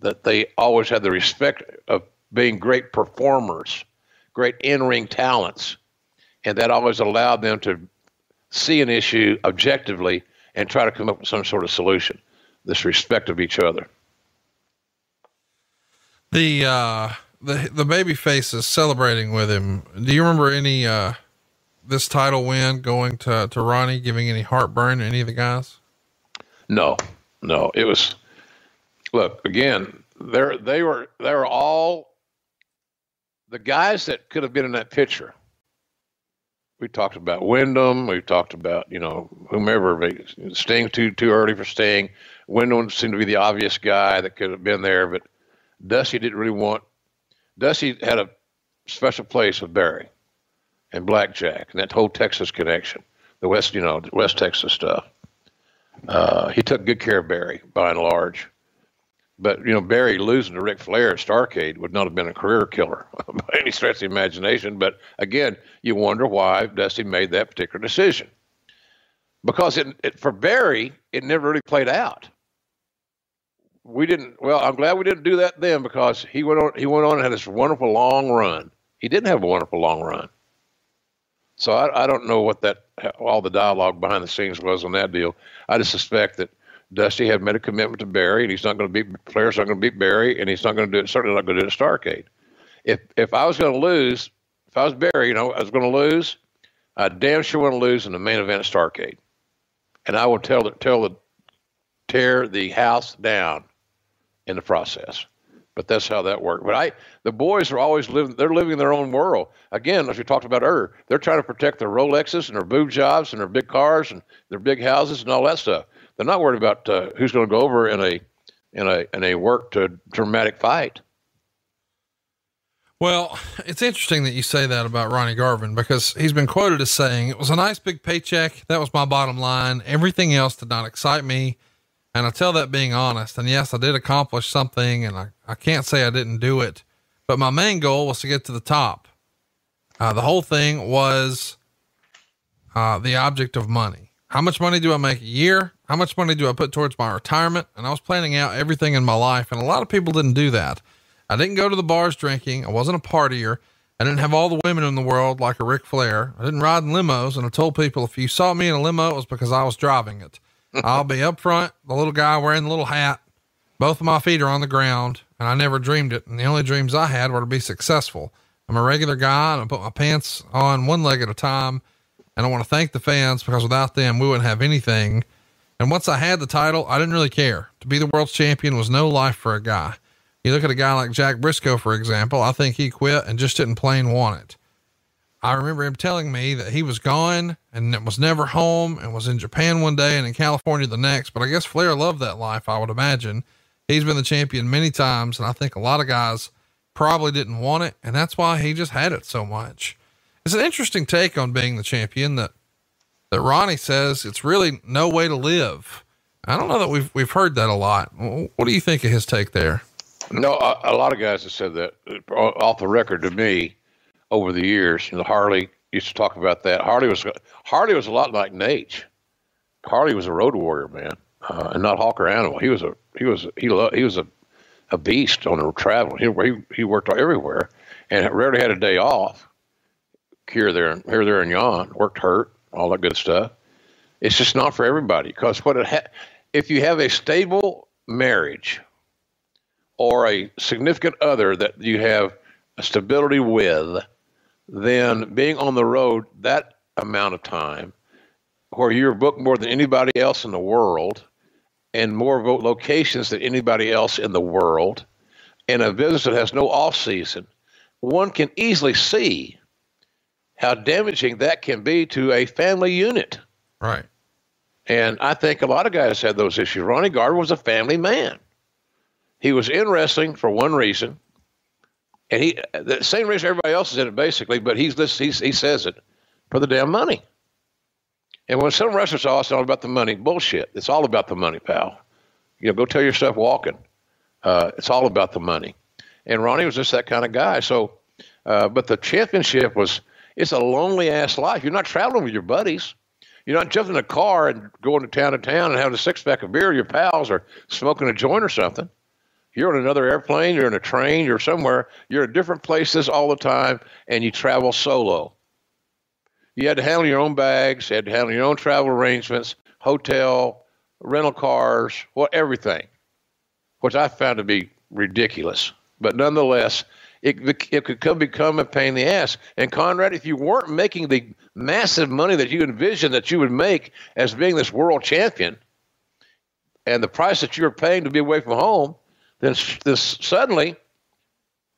[SPEAKER 2] that they always had the respect of being great performers, great in-ring talents, and that always allowed them to see an issue objectively and try to come up with some sort of solution. This respect of each other.
[SPEAKER 1] The uh, the the baby face is celebrating with him. Do you remember any uh, this title win going to to Ronnie, giving any heartburn to any of the guys?
[SPEAKER 2] No, no. It was look again. They're they were they were all the guys that could have been in that picture. We talked about Windham. We talked about you know whomever. Sting too too early for Sting. Windham seemed to be the obvious guy that could have been there, but Dusty didn't really want. Dusty had a special place with Barry and Blackjack and that whole Texas connection, the West you know West Texas stuff. Uh, he took good care of Barry by and large. But you know, Barry losing to Ric Flair at Starcade would not have been a career killer by any stretch of the imagination. But again, you wonder why Dusty made that particular decision. Because it, it, for Barry, it never really played out. We didn't. Well, I'm glad we didn't do that then because he went on. He went on and had this wonderful long run. He didn't have a wonderful long run. So I, I don't know what that all the dialogue behind the scenes was on that deal. I just suspect that Dusty had made a commitment to Barry, and he's not going to beat Flair's not going to beat Barry, and he's not going to do it. Certainly not going to do it at Starcade. If if I was going to lose, if I was Barry, you know, I was going to lose. I damn sure want to lose in the main event at Starcade, and I will tell the tell the tear the house down in the process. But that's how that worked. But I, the boys are always living. They're living in their own world. Again, as we talked about earlier, they're trying to protect their Rolexes and their boob jobs and their big cars and their big houses and all that stuff. They're not worried about uh, who's going to go over in a in a in a work to dramatic fight.
[SPEAKER 1] Well, it's interesting that you say that about Ronnie Garvin because he's been quoted as saying, It was a nice big paycheck. That was my bottom line. Everything else did not excite me. And I tell that being honest. And yes, I did accomplish something and I, I can't say I didn't do it, but my main goal was to get to the top. Uh, the whole thing was uh, the object of money. How much money do I make a year? How much money do I put towards my retirement? And I was planning out everything in my life. And a lot of people didn't do that. I didn't go to the bars drinking. I wasn't a partier. I didn't have all the women in the world like a Ric Flair. I didn't ride in limos. And I told people if you saw me in a limo, it was because I was driving it. I'll be up front, the little guy wearing the little hat. Both of my feet are on the ground. And I never dreamed it. And the only dreams I had were to be successful. I'm a regular guy and I put my pants on one leg at a time. And I want to thank the fans because without them, we wouldn't have anything. And once I had the title, I didn't really care. To be the world's champion was no life for a guy. You look at a guy like Jack Briscoe, for example, I think he quit and just didn't plain want it. I remember him telling me that he was gone and was never home and was in Japan one day and in California the next. But I guess Flair loved that life, I would imagine. He's been the champion many times, and I think a lot of guys probably didn't want it, and that's why he just had it so much. It's an interesting take on being the champion that that Ronnie says it's really no way to live. I don't know that we've we've heard that a lot. What do you think of his take there?
[SPEAKER 2] No, a, a lot of guys have said that uh, off the record to me over the years. You know, Harley used to talk about that. Harley was Harley was a lot like Nate. Harley was a road warrior, man, uh, and not Hawk or Animal. He was a he was he loved, he was a a beast on the travel. He, he he worked everywhere, and rarely had a day off. Here, there, here, there, and yon. Worked hurt, all that good stuff. It's just not for everybody because what it ha- if you have a stable marriage or a significant other that you have a stability with, then being on the road that amount of time, where you're booked more than anybody else in the world, and more locations than anybody else in the world, and a business that has no off season, one can easily see how damaging that can be to a family unit.
[SPEAKER 1] Right.
[SPEAKER 2] And I think a lot of guys had those issues. Ronnie Garvin was a family man. He was in wrestling for one reason, and he the same reason everybody else is in it basically, but he's this he's, he says it for the damn money. And when some wrestlers say, oh, it's all about the money, bullshit. It's all about the money, pal. You know, go tell yourself walking. Uh, it's all about the money. And Ronnie was just that kind of guy. So Uh, but the championship was, it's a lonely ass life. You're not traveling with your buddies. You're not jumping in a car and going to town to town and having a six pack of beer. Your pals or smoking a joint or something. You're on another airplane. You're in a train. You're somewhere. You're at different places all the time, and you travel solo. You had to handle your own bags. You had to handle your own travel arrangements, hotel, rental cars, what everything, which I found to be ridiculous. But nonetheless, it, it could come, become a pain in the ass. And Conrad, if you weren't making the massive money that you envisioned that you would make as being this world champion, and the price that you were paying to be away from home, then this suddenly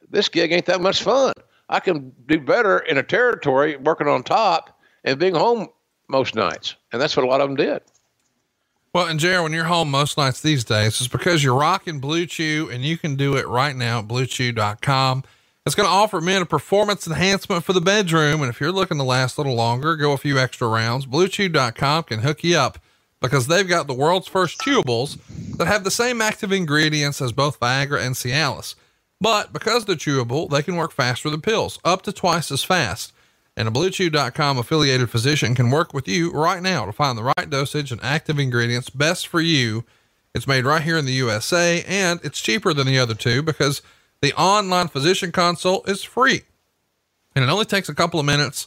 [SPEAKER 2] this gig ain't that much fun. I can do better in a territory working on top and being home most nights, and that's what a lot of them did.
[SPEAKER 1] Well, and Jared, when you're home most nights these days, it's because you're rocking Blue Chew and you can do it right now at bluechew.com. It's going to offer men a performance enhancement for the bedroom. And if you're looking to last a little longer, go a few extra rounds. Bluechew.com can hook you up because they've got the world's first chewables that have the same active ingredients as both Viagra and Cialis. But because they're chewable, they can work faster than pills, up to twice as fast and a BlueChew.com affiliated physician can work with you right now to find the right dosage and active ingredients best for you. It's made right here in the USA and it's cheaper than the other two because the online physician consult is free. And it only takes a couple of minutes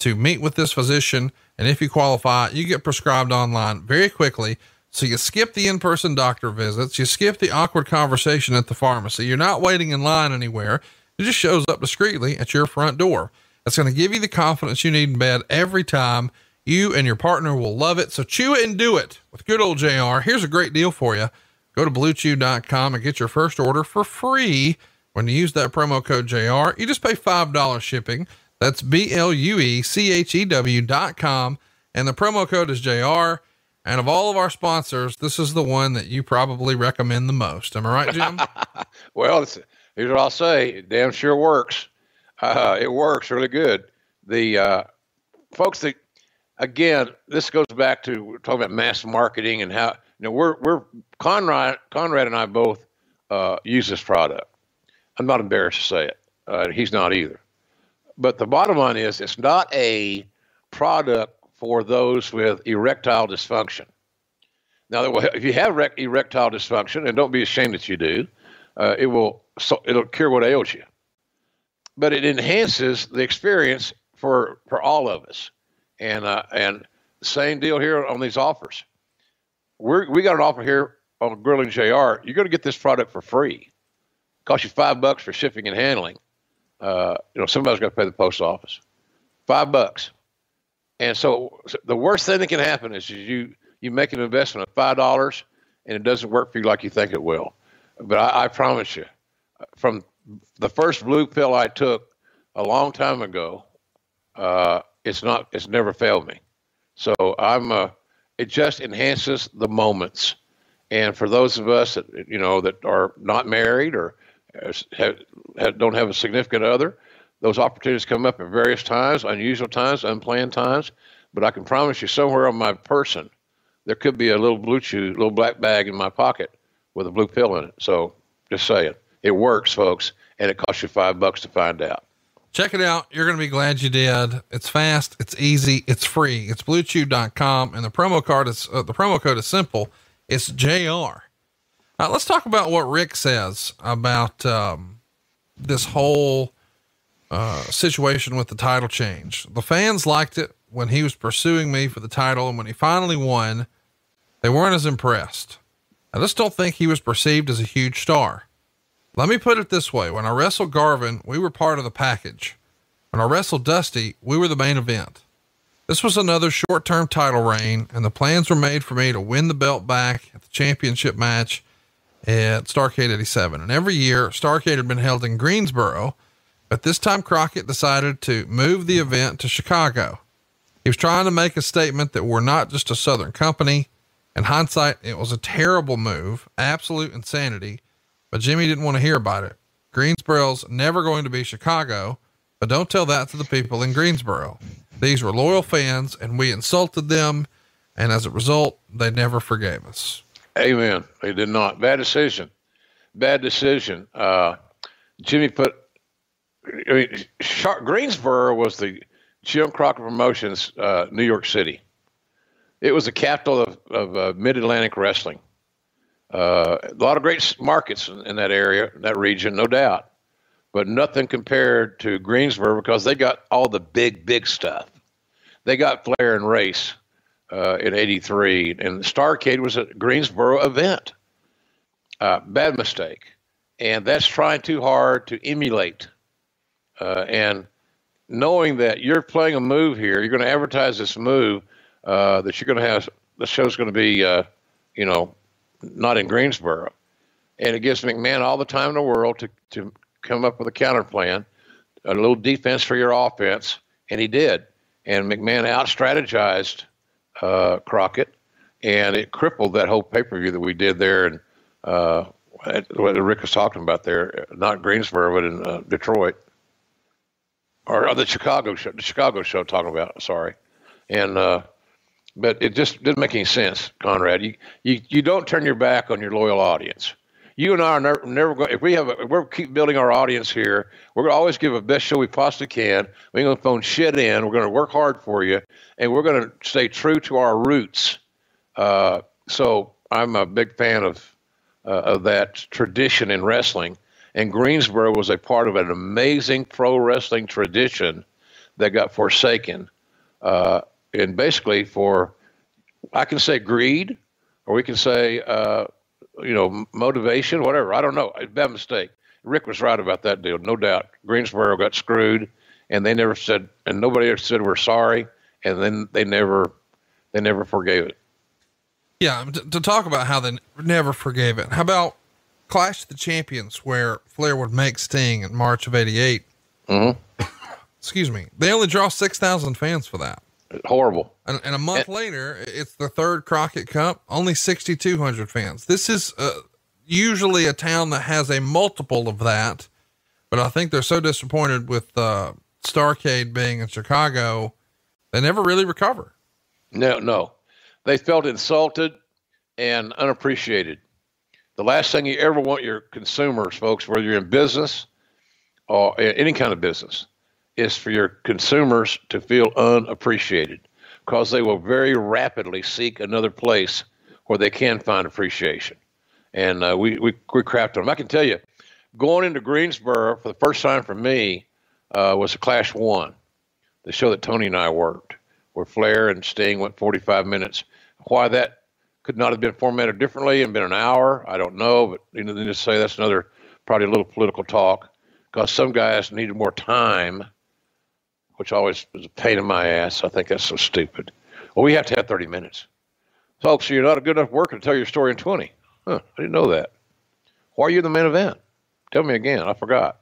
[SPEAKER 1] to meet with this physician. And if you qualify, you get prescribed online very quickly. So you skip the in person doctor visits, you skip the awkward conversation at the pharmacy. You're not waiting in line anywhere. It just shows up discreetly at your front door. That's going to give you the confidence you need in bed every time. You and your partner will love it. So chew it and do it with good old JR. Here's a great deal for you. Go to bluechew.com and get your first order for free when you use that promo code JR. You just pay $5 shipping. That's B L U E C H E W dot com. And the promo code is JR. And of all of our sponsors, this is the one that you probably recommend the most. Am I right, Jim?
[SPEAKER 2] well, here's what I'll say. It damn sure works. Uh, it works really good. The uh, folks that, again, this goes back to talking about mass marketing and how you know we're we're Conrad Conrad and I both uh, use this product. I'm not embarrassed to say it. Uh, he's not either. But the bottom line is, it's not a product for those with erectile dysfunction. Now, if you have erectile dysfunction, and don't be ashamed that you do, uh, it will so it'll cure what ails you but it enhances the experience for for all of us. And uh, and same deal here on these offers. We we got an offer here on Grilling JR. You're going to get this product for free. Cost you five bucks for shipping and handling. Uh, you know somebody's got to pay the post office. Five bucks. And so, so the worst thing that can happen is you you make an investment of five dollars and it doesn't work for you like you think it will. But I, I promise you, from the first blue pill I took a long time ago, uh, it's not, it's never failed me. So I'm, uh, it just enhances the moments. And for those of us that, you know, that are not married or have, have, don't have a significant other, those opportunities come up at various times, unusual times, unplanned times. But I can promise you, somewhere on my person, there could be a little blue chew, little black bag in my pocket with a blue pill in it. So just saying. It works, folks, and it costs you five bucks to find out.
[SPEAKER 1] Check it out. You're going to be glad you did. It's fast. It's easy. It's free. It's bluechew.com and the promo card is, uh, the promo code is simple. It's JR. Uh, let's talk about what Ric says about, um, this whole, uh, situation with the title change. The fans liked it when he was pursuing me for the title. And when he finally won, they weren't as impressed. I just don't think he was perceived as a huge star. Let me put it this way. When I wrestled Garvin, we were part of the package. When I wrestled Dusty, we were the main event. This was another short term title reign, and the plans were made for me to win the belt back at the championship match at Starcade 87. And every year, Starcade had been held in Greensboro, but this time Crockett decided to move the event to Chicago. He was trying to make a statement that we're not just a Southern company. In hindsight, it was a terrible move, absolute insanity but Jimmy didn't want to hear about it. Greensboro's never going to be Chicago, but don't tell that to the people in Greensboro. These were loyal fans and we insulted them. And as a result, they never forgave us.
[SPEAKER 2] Amen. They did not. Bad decision. Bad decision. Uh, Jimmy put I mean, Greensboro was the Jim Crockett Promotions, uh, New York City. It was the capital of, of uh, Mid Atlantic wrestling. Uh, a lot of great markets in, in, that area, that region, no doubt, but nothing compared to Greensboro because they got all the big, big stuff. They got Flair and Race uh, in '83, and Starcade was a Greensboro event. Uh, bad mistake, and that's trying too hard to emulate. Uh, and knowing that you're playing a move here, you're going to advertise this move uh, that you're going to have. The show's going to be, uh, you know, not in Greensboro, and it gives McMahon all the time in the world to to come up with a counter plan, a little defense for your offense, and he did. And McMahon out strategized uh, Crockett, and it crippled that whole pay per view that we did there, and uh, what Ric was talking about there, not Greensboro, but in uh, Detroit or, or, the Chicago show, the Chicago show talking about. Sorry, and uh, but it just didn't make any sense, Conrad. You you you don't turn your back on your loyal audience. You and I are never, never going. If we have, a, if we're keep building our audience here. We're going to always give the best show we possibly can. We ain't going to phone shit in. We're going to work hard for you, and we're going to stay true to our roots. Uh, so I'm a big fan of uh, of that tradition in wrestling and Greensboro was a part of an amazing pro wrestling tradition that got forsaken. Uh, and basically, for I can say greed, or we can say, uh, you know, motivation, whatever. I don't know. It's bad mistake. Ric was right about that deal, no doubt. Greensboro got screwed, and they never said, and nobody ever said we're sorry, and then they never, they never forgave it.
[SPEAKER 1] Yeah, to, to talk about how they never forgave it. How about Clash of the Champions, where Flair would make Sting in March of '88. Mm-hmm. Excuse me. They only draw six thousand fans for that.
[SPEAKER 2] Horrible.
[SPEAKER 1] And, and a month later, it's the third Crockett Cup. Only sixty two hundred fans. This is uh, usually a town that has a multiple of that, but I think they're so disappointed with uh, Starcade being in Chicago, they never really recover.
[SPEAKER 2] No, no, they felt insulted and unappreciated the last thing you ever want your consumers, folks, whether you're in business or any kind of business, is for your consumers to feel unappreciated because they will very rapidly seek another place where they can find appreciation. And uh, we, we, we crapped on them. I can tell you, going into Greensboro for the first time for me uh, was a Clash One, the show that Tony and I worked, where Flair and Sting went 45 minutes. Why that could not have been formatted differently and been an hour. I don't know, but you know, they just say that's another probably a little political talk because some guys needed more time, which always was a pain in my ass. I think that's so stupid. Well, we have to have 30 minutes. Folks, you're not a good enough worker to tell your story in 20. Huh, I didn't know that. Why are you the main event? Tell me again. I forgot.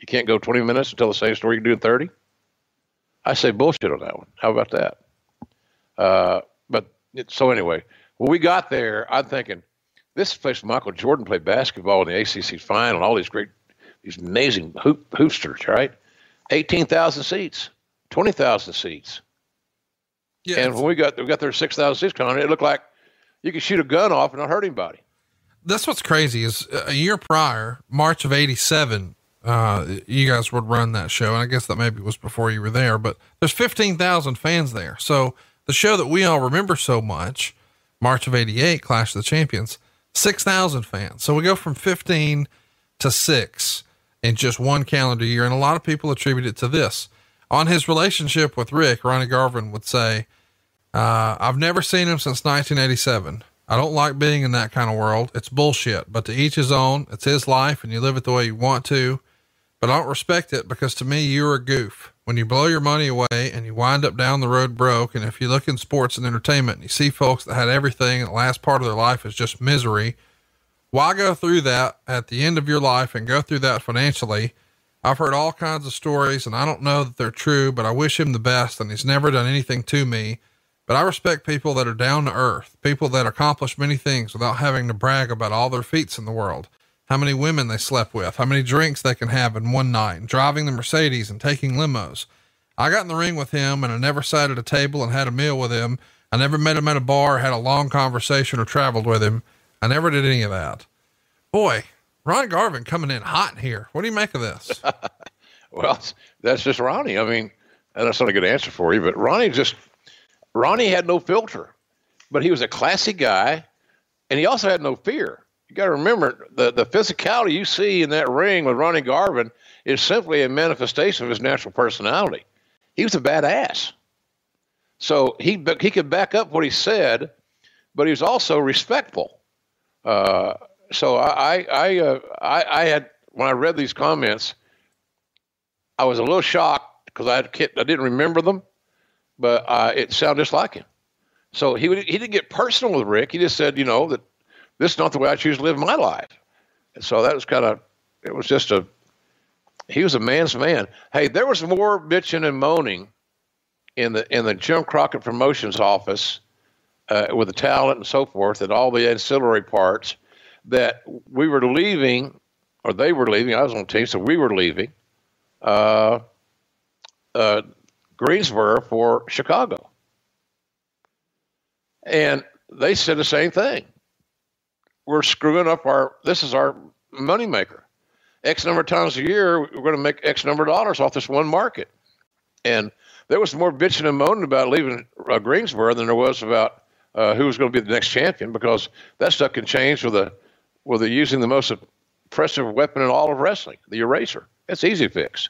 [SPEAKER 2] You can't go 20 minutes and tell the same story you can do in 30? I say bullshit on that one. How about that? Uh, but it, so anyway, when we got there, I'm thinking, this place Michael Jordan played basketball in the ACC final, and all these great, these amazing hoop, hoopsters, right? 18,000 seats, 20,000 seats. Yeah, and when we got we got there 6,000 seats coming, it looked like you could shoot a gun off and not hurt anybody.
[SPEAKER 1] That's what's crazy is a year prior, March of 87, uh, you guys would run that show. And I guess that maybe was before you were there, but there's 15,000 fans there. So the show that we all remember so much March of 88, Clash of the Champions, 6,000 fans. So we go from 15 to six in just one calendar year. And a lot of people attribute it to this. On his relationship with Ric, Ronnie Garvin would say, uh, I've never seen him since 1987. I don't like being in that kind of world. It's bullshit, but to each his own. It's his life and you live it the way you want to. But I don't respect it because to me, you're a goof when you blow your money away and you wind up down the road broke, and if you look in sports and entertainment and you see folks that had everything and the last part of their life is just misery, why go through that at the end of your life and go through that financially? I've heard all kinds of stories and I don't know that they're true, but I wish him the best and he's never done anything to me. But I respect people that are down to earth, people that accomplish many things without having to brag about all their feats in the world how many women they slept with, how many drinks they can have in one night, driving the Mercedes and taking limos. I got in the ring with him and I never sat at a table and had a meal with him. I never met him at a bar, had a long conversation, or traveled with him. I never did any of that. Boy, Ron Garvin coming in hot here. What do you make of this?
[SPEAKER 2] Well, that's just Ronnie. I mean, that's not a good answer for you, but Ronnie just Ronnie had no filter, but he was a classy guy, and he also had no fear. You got to remember the the physicality you see in that ring with Ronnie Garvin is simply a manifestation of his natural personality. He was a badass, so he he could back up what he said, but he was also respectful. Uh, so I I uh, I, I had when I read these comments, I was a little shocked because I, I didn't remember them, but uh, it sounded just like him. So he he didn't get personal with Ric. He just said, you know, that this is not the way I choose to live my life. And so that was kind of it was just a he was a man's man. Hey, there was more bitching and moaning in the in the Jim Crockett Promotions office uh, with the talent and so forth and all the ancillary parts that we were leaving or they were leaving. I was on the team, so we were leaving uh, uh, Greensboro for Chicago. And they said the same thing. We're screwing up our, this is our moneymaker. X number of times a year, we're going to make X number of dollars off this one market. And there was more bitching and moaning about leaving uh, Greensboro than there was about uh, who was going to be the next champion because that stuff can change with a with a using the most impressive weapon in all of wrestling, the eraser. It's easy fix.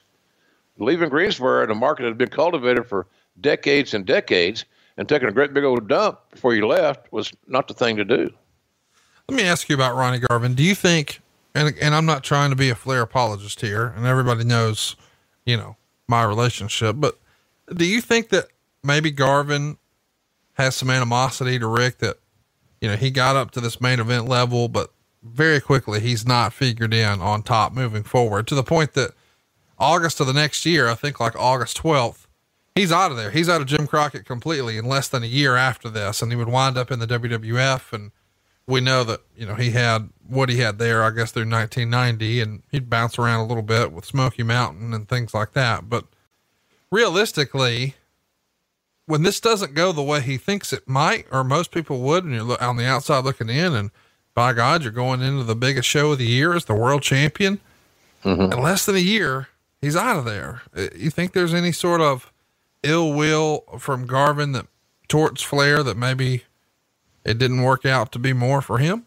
[SPEAKER 2] Leaving Greensboro in a market that had been cultivated for decades and decades and taking a great big old dump before you left was not the thing to do.
[SPEAKER 1] Let me ask you about Ronnie Garvin. Do you think, and, and I'm not trying to be a Flair apologist here, and everybody knows, you know, my relationship, but do you think that maybe Garvin has some animosity to Ric that, you know, he got up to this main event level, but very quickly he's not figured in on top moving forward to the point that August of the next year, I think like August 12th, he's out of there. He's out of Jim Crockett completely in less than a year after this. And he would wind up in the WWF. And we know that, you know, he had what he had there, I guess through 1990 and he'd bounce around a little bit with Smoky Mountain and things like that. But realistically, when this doesn't go the way he thinks it might, or most people would, and you're on the outside looking in and by God, you're going into the biggest show of the year as the world champion. Mm-hmm. In less than a year, he's out of there. Uh, you think there's any sort of ill will from Garvin that towards Flair that maybe it didn't work out to be more for him?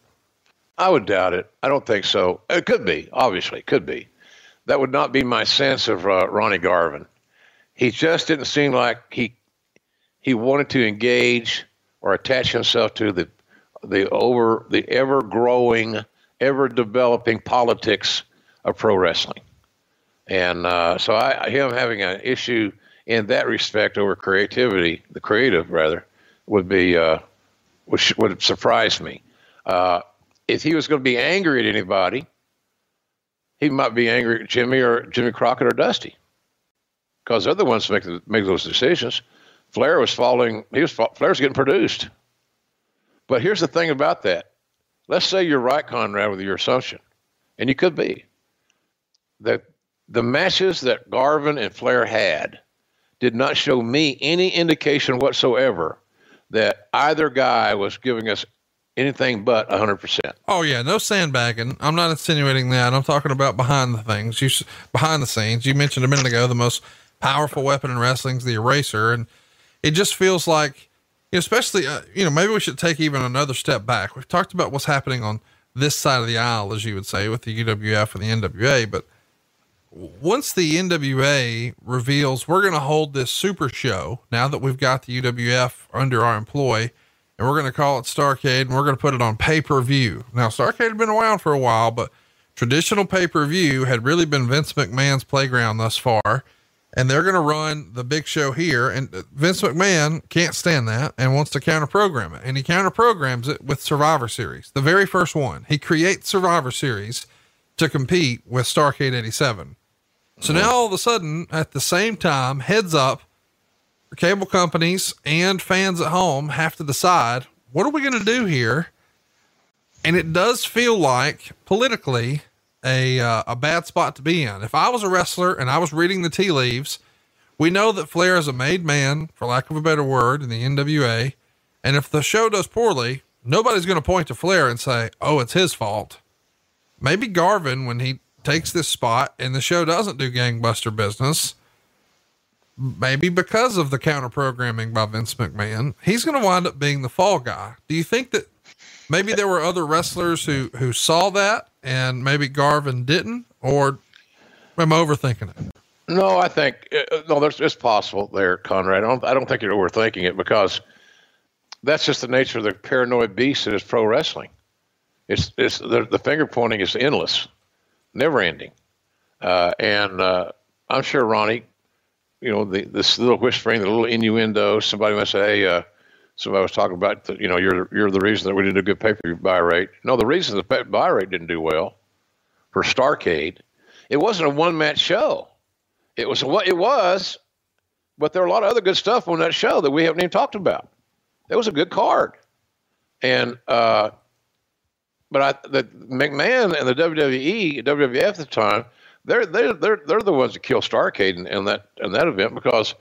[SPEAKER 2] I would doubt it. I don't think so. It could be, obviously, it could be. That would not be my sense of uh, Ronnie Garvin. He just didn't seem like he he wanted to engage or attach himself to the the over the ever growing, ever developing politics of pro wrestling. And uh, so I, him having an issue in that respect over creativity, the creative rather, would be uh, would, would surprise me. Uh, if he was going to be angry at anybody, he might be angry at Jimmy or Jimmy Crockett or Dusty, because they're the ones make the, make those decisions. Flair was falling. He was Flair was getting produced. But here's the thing about that. Let's say you're right, Conrad, with your assumption, and you could be. That the matches that Garvin and Flair had did not show me any indication whatsoever that either guy was giving us anything but 100%.
[SPEAKER 1] Oh yeah, no sandbagging. I'm not insinuating that. I'm talking about behind the things. You behind the scenes. You mentioned a minute ago the most powerful weapon in wrestling is the eraser and it just feels like especially, uh, you know, maybe we should take even another step back. We've talked about what's happening on this side of the aisle, as you would say, with the UWF and the NWA. But once the NWA reveals we're going to hold this super show now that we've got the UWF under our employ, and we're going to call it Starcade and we're going to put it on pay per view. Now, Starcade had been around for a while, but traditional pay per view had really been Vince McMahon's playground thus far and they're going to run the big show here. And uh, Vince McMahon can't stand that and wants to counter program it. And he counter programs it with Survivor Series, the very first one. He creates Survivor Series to compete with Starcade 87. So now all of a sudden, at the same time, heads up, cable companies and fans at home have to decide what are we going to do here? And it does feel like politically a uh, a bad spot to be in. If I was a wrestler and I was reading the tea leaves, we know that Flair is a made man, for lack of a better word, in the NWA. And if the show does poorly, nobody's going to point to Flair and say, "Oh, it's his fault." Maybe Garvin, when he takes this spot and the show doesn't do gangbuster business, maybe because of the counter programming by Vince McMahon, he's going to wind up being the fall guy. Do you think that maybe there were other wrestlers who, who saw that and maybe Garvin didn't, or am I overthinking it?
[SPEAKER 2] No, I think uh, no. There's it's possible there, Conrad. I don't. I don't think you're overthinking it because that's just the nature of the paranoid beast that is pro wrestling. It's it's the, the finger pointing is endless, never ending, uh, and uh, I'm sure Ronnie, you know, the, this little whispering, the little innuendo. Somebody might say, "Hey, uh, somebody was talking about, the, you know, you're you're the reason that we didn't do a good pay per buy rate." No, the reason the buy rate didn't do well for Starcade, it wasn't a one match show it was what it was, but there were a lot of other good stuff on that show that we haven't even talked about. It was a good card, and uh, but I the McMahon and the WWE, WWF at the time, they're they're they're they're the ones that kill Starcade in, in that in that event because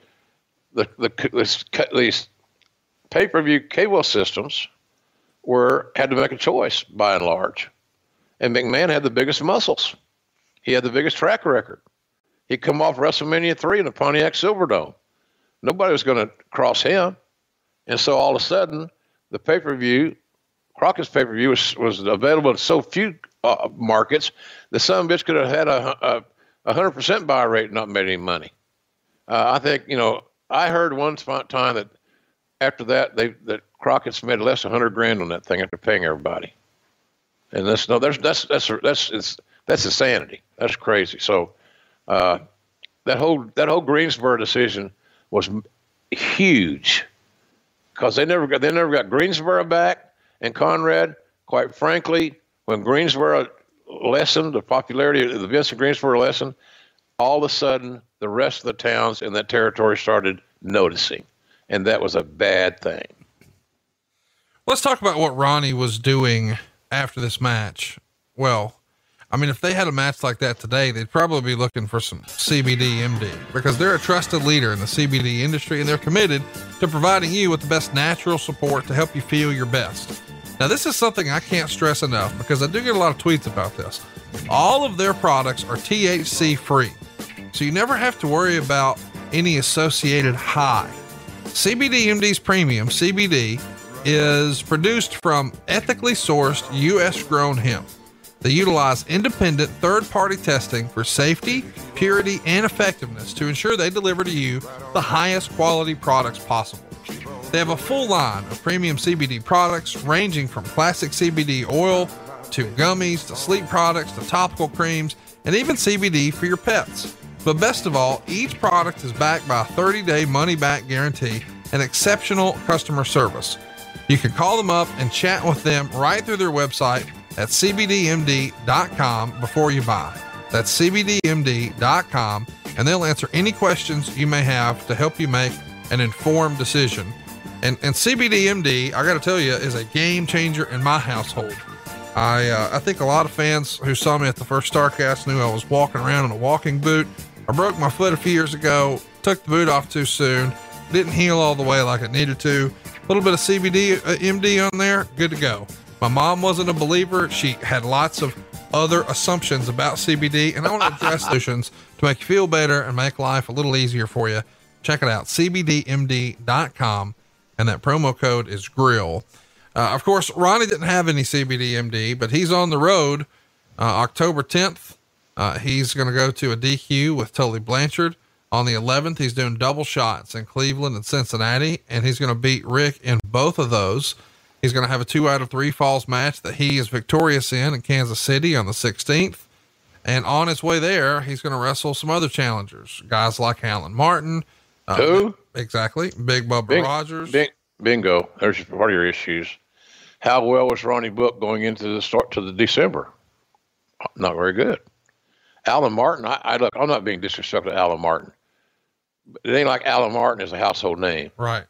[SPEAKER 2] the the these, these pay per view cable systems were had to make a choice by and large, and McMahon had the biggest muscles. He had the biggest track record. He'd come off WrestleMania 3 in the Pontiac Silverdome. Nobody was going to cross him. And so all of a sudden, the pay per view, Crockett's pay per view was, was available in so few uh, markets, the son bitch could have had a, a, 100% buy rate and not made any money. Uh, I think, you know, I heard one time that after that, they that Crockett's made less than 100 grand on that thing after paying everybody. And that's no, that's that's that's that's it's, that's insanity. That's crazy. So uh, that whole that whole Greensboro decision was huge because they never got they never got Greensboro back and Conrad. Quite frankly, when Greensboro lessened the popularity of the Vincent Greensboro lesson, all of a sudden the rest of the towns in that territory started noticing, and that was a bad thing.
[SPEAKER 1] Let's talk about what Ronnie was doing after this match. Well, I mean, if they had a match like that today, they'd probably be looking for some CBD MD because they're a trusted leader in the CBD industry and they're committed to providing you with the best natural support to help you feel your best. Now, this is something I can't stress enough because I do get a lot of tweets about this. All of their products are THC free, so you never have to worry about any associated high. CBD MD's premium CBD is produced from ethically sourced U.S. grown hemp. They utilize independent third party testing for safety, purity, and effectiveness to ensure they deliver to you the highest quality products possible. They have a full line of premium CBD products ranging from classic CBD oil to gummies to sleep products to topical creams and even CBD for your pets. But best of all, each product is backed by a 30 day money back guarantee and exceptional customer service. You can call them up and chat with them right through their website at cbdmd.com before you buy. That's cbdmd.com, and they'll answer any questions you may have to help you make an informed decision. And, and CBDMD, I got to tell you, is a game changer in my household. I uh, I think a lot of fans who saw me at the first Starcast knew I was walking around in a walking boot. I broke my foot a few years ago, took the boot off too soon, didn't heal all the way like it needed to. A little bit of CBD uh, MD on there, good to go. My mom wasn't a believer. She had lots of other assumptions about CBD, and I want to address solutions to make you feel better and make life a little easier for you. Check it out, cbdmd.com, and that promo code is GRILL. Uh, of course, Ronnie didn't have any CBD MD, but he's on the road uh, October 10th. Uh, he's going to go to a DQ with Tully Blanchard. On the 11th, he's doing double shots in Cleveland and Cincinnati, and he's going to beat Ric in both of those. He's going to have a two out of three falls match that he is victorious in in Kansas City on the 16th. And on his way there, he's going to wrestle some other challengers, guys like Alan Martin.
[SPEAKER 2] Uh, Who?
[SPEAKER 1] Exactly. Big Bubba Bing, Rogers.
[SPEAKER 2] Bing, bingo. There's part of your issues. How well was Ronnie Book going into the start to the December? Not very good. Alan Martin, I, I look, I'm not being disrespectful to Alan Martin. But It ain't like Alan Martin is a household name.
[SPEAKER 1] Right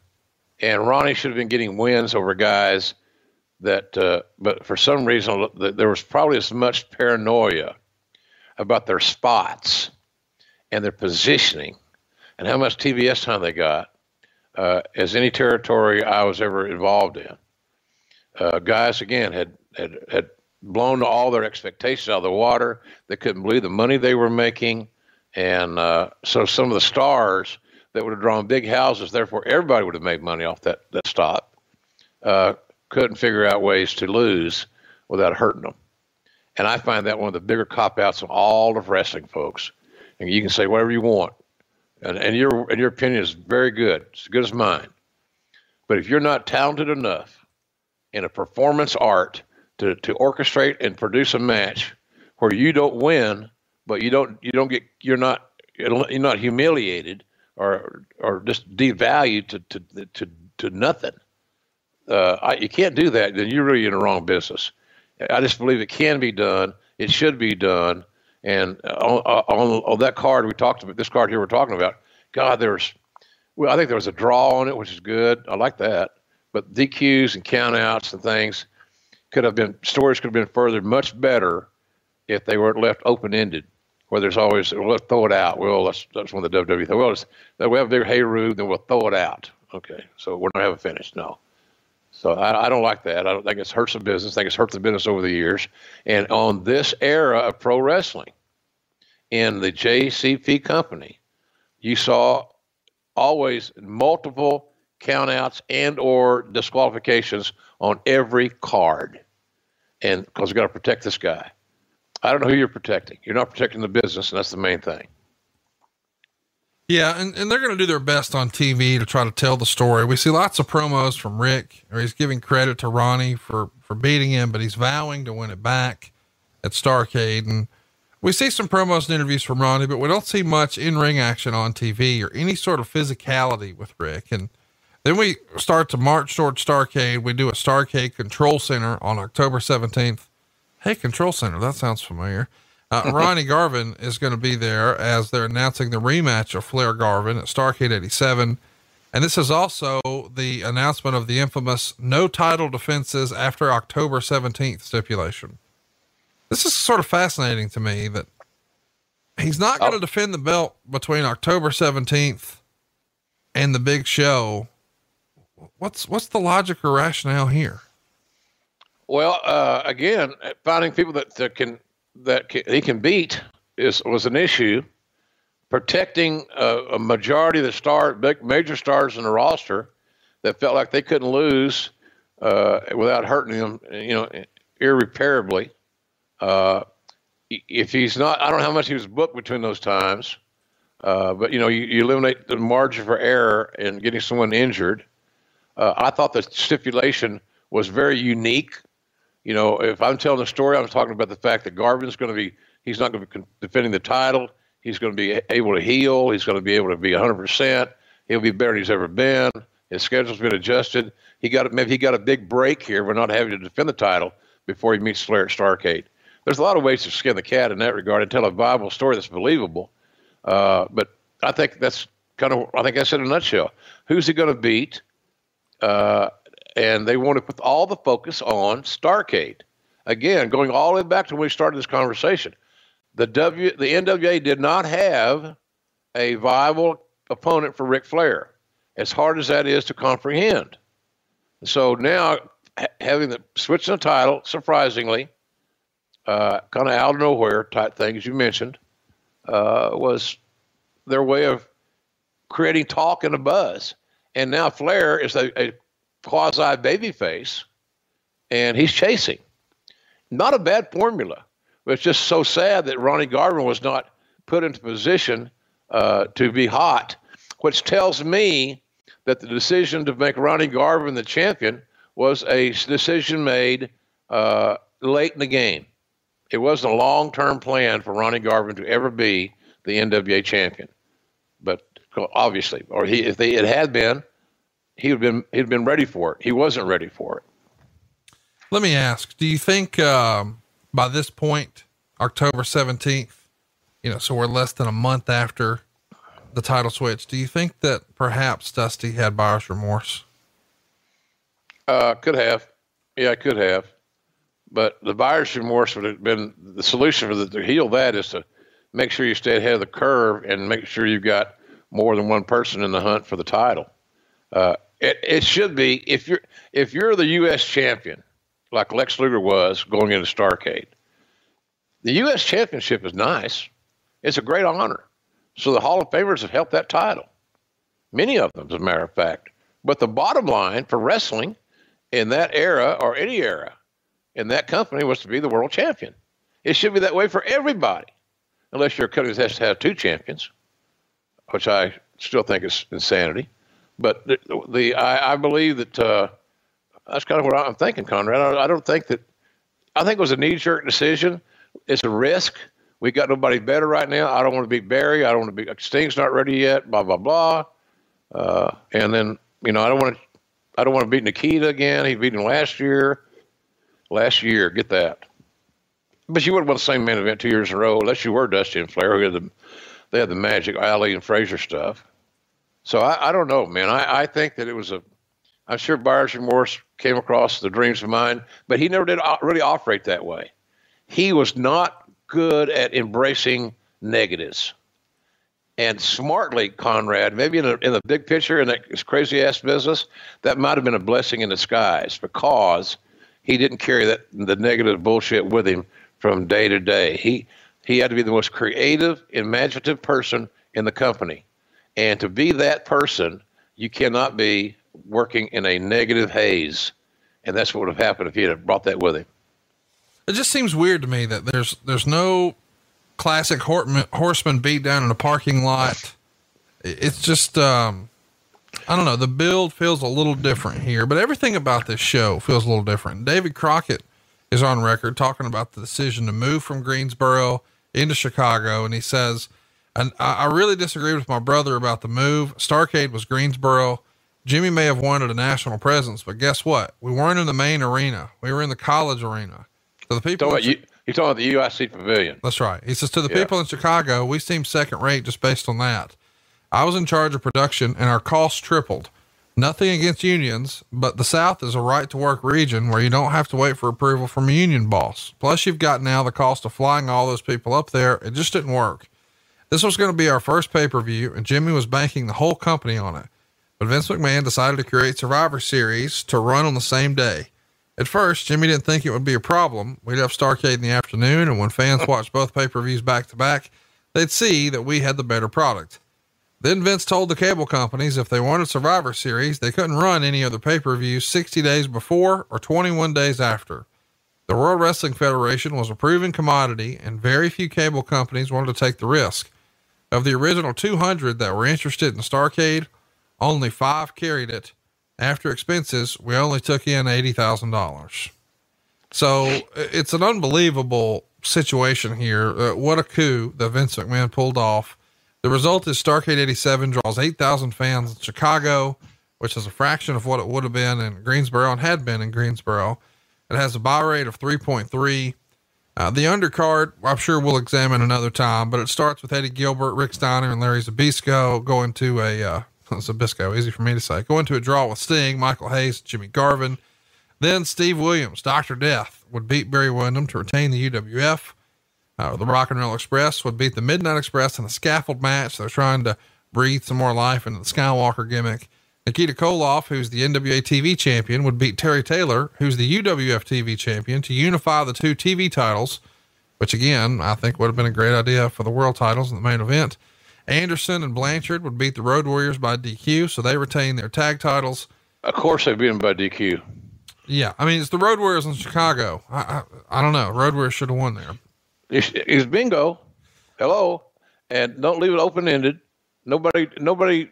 [SPEAKER 2] and Ronnie should have been getting wins over guys that, uh, but for some reason, there was probably as much paranoia about their spots and their positioning and how much TBS time they got uh, as any territory I was ever involved in. Uh, guys, again, had, had, had blown all their expectations out of the water. They couldn't believe the money they were making, and uh, so some of the stars that would have drawn big houses, therefore everybody would have made money off that that stop, uh, couldn't figure out ways to lose without hurting them. And I find that one of the bigger cop outs of all of wrestling, folks. And you can say whatever you want, and, and your and your opinion is very good. It's as good as mine. But if you're not talented enough in a performance art to, to orchestrate and produce a match where you don't win, but you don't you don't get you're not you're not humiliated or or just devalued to to to, to nothing. Uh, I, you can't do that. Then you're really in the wrong business. I just believe it can be done. It should be done. And on, on, on that card we talked about, this card here we're talking about, God, there's, well, I think there was a draw on it, which is good. I like that. But DQs and countouts and things could have been, stories could have been furthered much better if they weren't left open ended where there's always well, let's throw it out. Well, that's that's when the WWE. Well, we have a big Hayru, then we'll throw it out. Okay, so we're not having finish. No, so I, I don't like that. I don't think it's hurt the business. I think it's hurt the business over the years. And on this era of pro wrestling, in the JCP company, you saw always multiple countouts and or disqualifications on every card, and because we got to protect this guy. I don't know who you're protecting. You're not protecting the business, and that's the main thing.
[SPEAKER 1] Yeah, and, and they're going to do their best on TV to try to tell the story. We see lots of promos from Ric, or he's giving credit to Ronnie for, for beating him, but he's vowing to win it back at Starcade. And we see some promos and interviews from Ronnie, but we don't see much in ring action on TV or any sort of physicality with Ric. And then we start to march towards Starcade. We do a Starcade Control Center on October 17th. Hey, Control Center. That sounds familiar. Uh, Ronnie Garvin is going to be there as they're announcing the rematch of Flair Garvin at Starcade 87. And this is also the announcement of the infamous no title defenses after October 17th stipulation. This is sort of fascinating to me that he's not going to oh. defend the belt between October 17th and the big show. What's, what's the logic or rationale here?
[SPEAKER 2] Well, uh, again, finding people that, that can that can, he can beat is was an issue. Protecting a, a majority of the star, big major stars in the roster that felt like they couldn't lose uh, without hurting them, you know, irreparably. Uh, if he's not, I don't know how much he was booked between those times, uh, but you know, you, you, eliminate the margin for error in getting someone injured. Uh, I thought the stipulation was very unique you know, if I'm telling a story, I'm talking about the fact that Garvin's going to be, he's not going to be defending the title. He's going to be able to heal. He's going to be able to be 100%. He'll be better than he's ever been. His schedule's been adjusted. He got maybe he got a big break here. We're not having to defend the title before he meets Flair at Starcade. There's a lot of ways to skin the cat in that regard and tell a viable story that's believable. Uh, but I think that's kind of I think that's in a nutshell. Who's he going to beat? Uh, and they want to put all the focus on Starcade. Again, going all the way back to when we started this conversation, the W the NWA did not have a viable opponent for Ric Flair, as hard as that is to comprehend. So now, having the switching the title, surprisingly, uh, kind of out of nowhere type thing, as you mentioned, uh, was their way of creating talk and a buzz. And now Flair is a, a quasi babyface, and he's chasing. Not a bad formula, but it's just so sad that Ronnie Garvin was not put into position uh, to be hot, which tells me that the decision to make Ronnie Garvin the champion was a decision made uh, late in the game. It wasn't a long term plan for Ronnie Garvin to ever be the NWA champion. Obviously, or he, if they, it had been, he'd been he'd been ready for it. He wasn't ready for it.
[SPEAKER 1] Let me ask: Do you think um, by this point, October seventeenth, you know, so we're less than a month after the title switch, do you think that perhaps Dusty had buyer's remorse?
[SPEAKER 2] Uh, could have, yeah, I could have, but the buyer's remorse would have been the solution for the to heal that is to make sure you stay ahead of the curve and make sure you've got more than one person in the hunt for the title. Uh, it, it should be if you're if you're the U.S. champion, like Lex Luger was going into Starcade. The U.S. Championship is nice. It's a great honor. So the Hall of Famers have helped that title. Many of them, as a matter of fact. But the bottom line for wrestling in that era or any era in that company was to be the world champion. It should be that way for everybody, unless your company has to have two champions, which I still think is insanity. But the, the I, I, believe that uh, that's kind of what I'm thinking, Conrad. I, I don't think that. I think it was a knee-jerk decision. It's a risk. We got nobody better right now. I don't want to beat Barry. I don't want to be Sting's not ready yet. Blah blah blah. Uh, and then you know I don't want to. I don't want to beat Nikita again. He beat him last year. Last year, get that. But you wouldn't want the same main event two years in a row unless you were Dusty and Flair, who had the they had the magic Ali and Frazier stuff. So I, I don't know, man. I, I think that it was a. I'm sure buyer's remorse came across the dreams of mine, but he never did really operate that way. He was not good at embracing negatives. And smartly, Conrad, maybe in, a, in the big picture in that crazy ass business, that might have been a blessing in disguise because he didn't carry that the negative bullshit with him from day to day. He he had to be the most creative, imaginative person in the company. And to be that person, you cannot be working in a negative haze. And that's what would have happened if he had brought that with him.
[SPEAKER 1] It just seems weird to me that there's there's no classic horseman beat down in a parking lot. It's just um, I don't know. The build feels a little different here, but everything about this show feels a little different. David Crockett is on record talking about the decision to move from Greensboro into Chicago. And he says, and I, really disagree with my brother about the move. Starcade was Greensboro. Jimmy may have wanted a national presence, but guess what? We weren't in the main arena. We were in the college arena. So the people.
[SPEAKER 2] Talking you, you're talking about the UIC Pavilion.
[SPEAKER 1] That's right. He says to the yeah. people in Chicago, we seem second rate just based on that. I was in charge of production, and our costs tripled. Nothing against unions, but the South is a right to work region where you don't have to wait for approval from a union boss. Plus, you've got now the cost of flying all those people up there. It just didn't work. This was going to be our first pay per view, and Jimmy was banking the whole company on it. But Vince McMahon decided to create Survivor Series to run on the same day. At first, Jimmy didn't think it would be a problem. We'd have Starcade in the afternoon, and when fans watched both pay per views back to back, they'd see that we had the better product. Then Vince told the cable companies if they wanted Survivor Series, they couldn't run any other pay per view 60 days before or 21 days after. The World Wrestling Federation was a proven commodity, and very few cable companies wanted to take the risk. Of the original 200 that were interested in Starcade, only five carried it. After expenses, we only took in $80,000. So it's an unbelievable situation here. Uh, what a coup that Vince McMahon pulled off the result is Starcade 87 draws 8,000 fans in Chicago, which is a fraction of what it would have been in Greensboro and had been in Greensboro. It has a buy rate of 3.3. Uh, the undercard, I'm sure we'll examine another time, but it starts with Eddie Gilbert, Rick Steiner, and Larry Zbyszko going to a, uh, Zbyszko, easy for me to say, going to a draw with Sting, Michael Hayes, Jimmy Garvin. Then Steve Williams, Dr. Death, would beat Barry Windham to retain the UWF. Uh, the Rock and Roll Express would beat the Midnight Express in a scaffold match. They're trying to breathe some more life into the Skywalker gimmick. Nikita Koloff, who's the NWA TV champion, would beat Terry Taylor, who's the UWF TV champion, to unify the two TV titles, which again, I think would have been a great idea for the world titles in the main event. Anderson and Blanchard would beat the Road Warriors by DQ, so they retain their tag titles.
[SPEAKER 2] Of course, they beat them by DQ.
[SPEAKER 1] Yeah, I mean it's the Road Warriors in Chicago. I, I, I don't know. Road Warriors should have won there.
[SPEAKER 2] It's, bingo. Hello. And don't leave it open ended. Nobody, nobody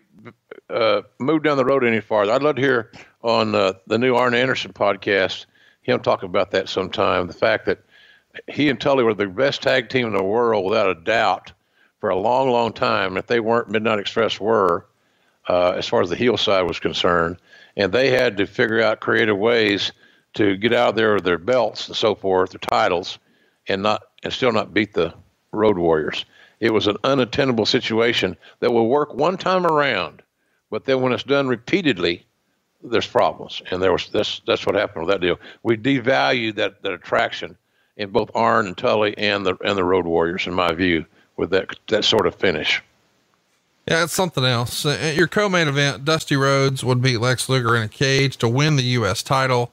[SPEAKER 2] uh, move down the road any farther. I'd love to hear on uh, the new Arn Anderson podcast him talk about that sometime. The fact that he and Tully were the best tag team in the world without a doubt for a long, long time. If they weren't, Midnight Express were, uh, as far as the heel side was concerned, and they had to figure out creative ways to get out there with their belts and so forth, their titles, and not and still not beat the Road Warriors. It was an unattainable situation that will work one time around, but then when it's done repeatedly, there's problems. And there was that's that's what happened with that deal. We devalued that, that attraction in both Arn and Tully and the and the Road Warriors, in my view, with that that sort of finish.
[SPEAKER 1] Yeah, it's something else. Uh, your co-main event, Dusty Rhodes would beat Lex Luger in a cage to win the U.S. title.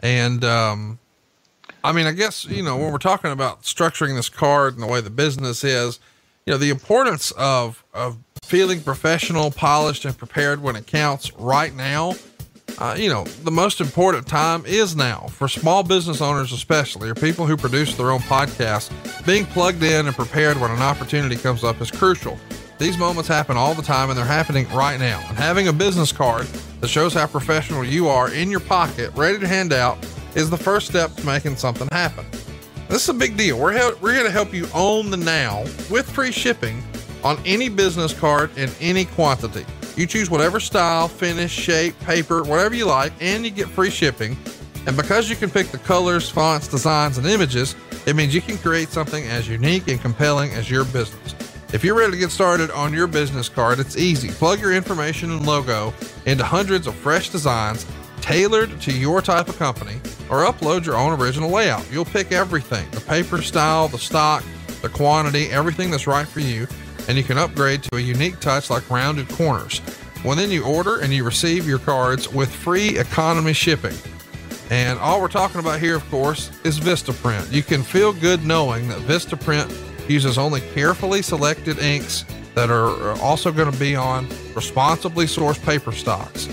[SPEAKER 1] And, um, I mean, I guess, you know, when we're talking about structuring this card and the way the business is, you know, the importance of, of feeling professional, polished, and prepared when it counts right now. Uh, you know, the most important time is now for small business owners, especially, or people who produce their own podcasts. Being plugged in and prepared when an opportunity comes up is crucial. These moments happen all the time and they're happening right now. And having a business card that shows how professional you are in your pocket, ready to hand out, is the first step to making something happen. This is a big deal. We're, he- we're here to help you own the now with free shipping on any business card in any quantity. You choose whatever style, finish, shape, paper, whatever you like, and you get free shipping. And because you can pick the colors, fonts, designs, and images, it means you can create something as unique and compelling as your business. If you're ready to get started on your business card, it's easy. Plug your information and logo into hundreds of fresh designs tailored to your type of company, or upload your own original layout. You'll pick everything the paper style, the stock, the quantity, everything that's right for you, and you can upgrade to a unique touch like rounded corners. Well, then you order and you receive your cards with free economy shipping. And all we're talking about here, of course, is Vistaprint. You can feel good knowing that Vistaprint uses only carefully selected inks that are uh, also going to be on responsibly sourced paper stocks.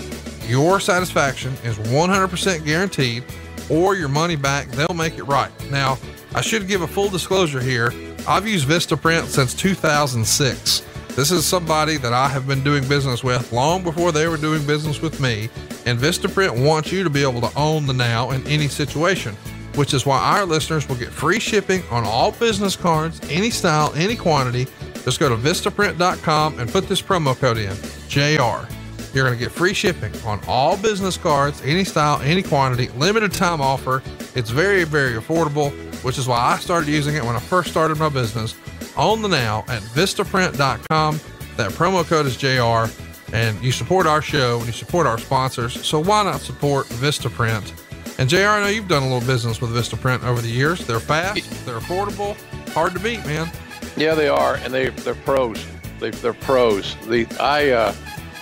[SPEAKER 1] Your satisfaction is 100% guaranteed, or your money back, they'll make it right. Now, I should give a full disclosure here. I've used Vistaprint since 2006. This is somebody that I have been doing business with long before they were doing business with me. And Vistaprint wants you to be able to own the now in any situation, which is why our listeners will get free shipping on all business cards, any style, any quantity. Just go to Vistaprint.com and put this promo code in JR. You're going to get free shipping on all business cards, any style, any quantity, limited time offer. It's very, very affordable, which is why I started using it when I first started my business. On the now at Vistaprint.com. That promo code is JR, and you support our show and you support our sponsors. So why not support Vistaprint? And JR, I know you've done a little business with Vistaprint over the years. They're fast, they're affordable, hard to beat, man.
[SPEAKER 2] Yeah, they are, and they they're pros. They, they're pros. The I uh,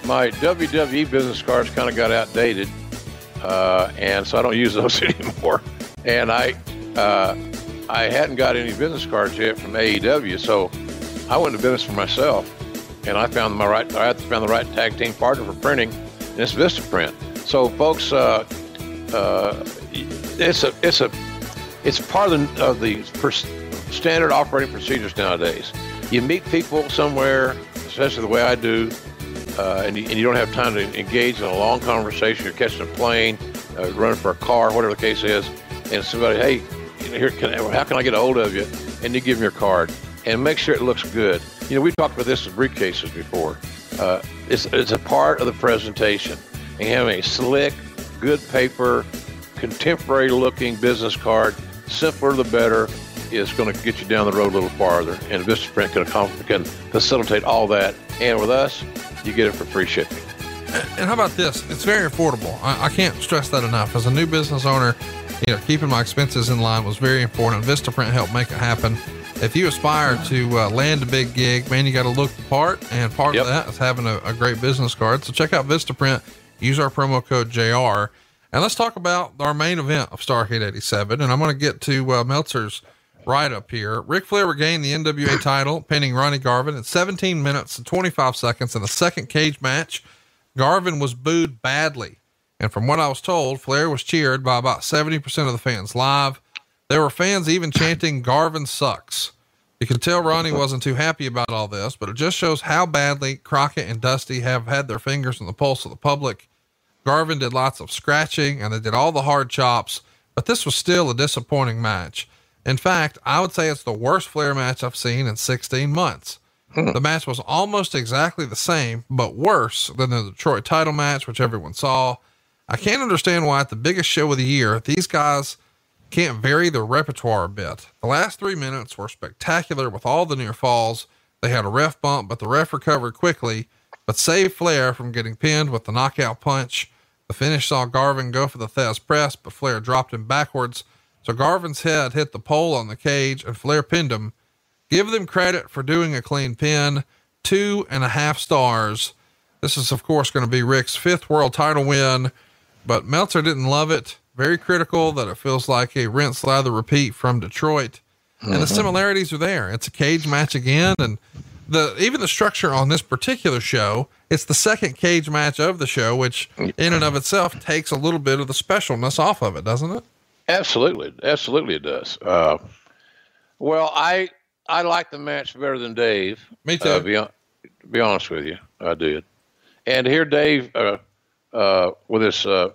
[SPEAKER 2] my WWE business cards kind of got outdated, uh, and so I don't use those anymore. And I uh, I hadn't got any business cards yet from AEW, so I went to business for myself, and I found my right I found the right tag team partner for printing, and it's Vistaprint. So, folks, uh, uh, it's a it's a it's part of the, of the pers- standard operating procedures nowadays. You meet people somewhere, especially the way I do, uh, and, you, and, you, don't have time to engage in a long conversation. You're catching a plane, uh, running for a car, whatever the case is, and somebody, hey, here, can, how can I get a hold of you? And you give them your card and make sure it looks good. You know, we've talked about this in briefcases before. Uh, it's, it's a part of the presentation. And having a slick, good paper, contemporary looking business card, simpler the better, is going to get you down the road a little farther. And Vistaprint can, can facilitate all that. And with us, you get it for free shipping.
[SPEAKER 1] And how about this? It's very affordable. I, I can't stress that enough. As a new business owner, you know, keeping my expenses in line was very important. Vistaprint helped make it happen. If you aspire to uh, land a big gig, man, you got to look the part, and part yep. of that is having a, a, great business card. So check out Vistaprint. Use our promo code JR. And let's talk about our main event of Starcade 87. And I'm going to get to uh, Meltzer's right up here. Ric Flair regained the NWA title, pinning Ronnie Garvin at 17 minutes and 25 seconds in the second cage match. Garvin was booed badly. And from what I was told, Flair was cheered by about 70% of the fans live. There were fans even chanting, Garvin sucks. You could tell Ronnie wasn't too happy about all this, but it just shows how badly Crockett and Dusty have had their fingers on the pulse of the public. Garvin did lots of scratching and they did all the hard chops, but this was still a disappointing match. In fact, I would say it's the worst Flair match I've seen in 16 months. Hmm. The match was almost exactly the same, but worse than the Detroit title match, which everyone saw. I can't understand why at the biggest show of the year, these guys can't vary their repertoire a bit. The last three minutes were spectacular with all the near falls. They had a ref bump, but the ref recovered quickly, but saved Flair from getting pinned with the knockout punch. The finish saw Garvin go for the Thesz press, but Flair dropped him backwards. So Garvin's head hit the pole on the cage and Flair pinned him. Give them credit for doing a clean pin. Two and a half stars. This is, of course, going to be Ric's fifth world title win but Meltzer didn't love it. very critical that it feels like a rinse, lather, repeat from Detroit. And the
[SPEAKER 2] Mm-hmm.
[SPEAKER 1] similarities are there. It's a cage match again. And the, even the structure on this particular show, it's the second cage match of the show, which in and of itself takes a little bit of the specialness off of it, doesn't it?
[SPEAKER 2] Absolutely, absolutely, it does. Uh, well, I I like the match better than Dave.
[SPEAKER 1] Me too.
[SPEAKER 2] Uh, be, be honest with you, I did. And here, Dave, uh, uh, with his uh,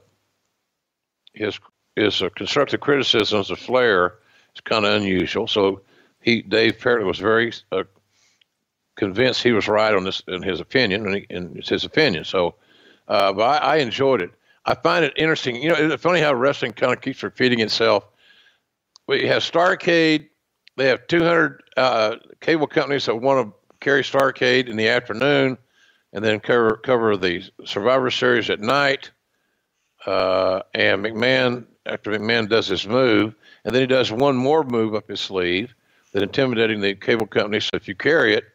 [SPEAKER 2] his his uh, constructive criticisms of Flair, is kind of unusual. So he, Dave, apparently was very uh, convinced he was right on this in his opinion, and, he, and it's his opinion. So, uh, but I, I enjoyed it. I find it interesting. You know, it's funny how wrestling kind of keeps repeating itself. We have Starcade. They have 200 uh, cable companies that want to carry Starcade in the afternoon, and then cover cover the Survivor Series at night. Uh, and McMahon, after McMahon does his move, and then he does one more move up his sleeve, that intimidating the cable company. So if you carry it,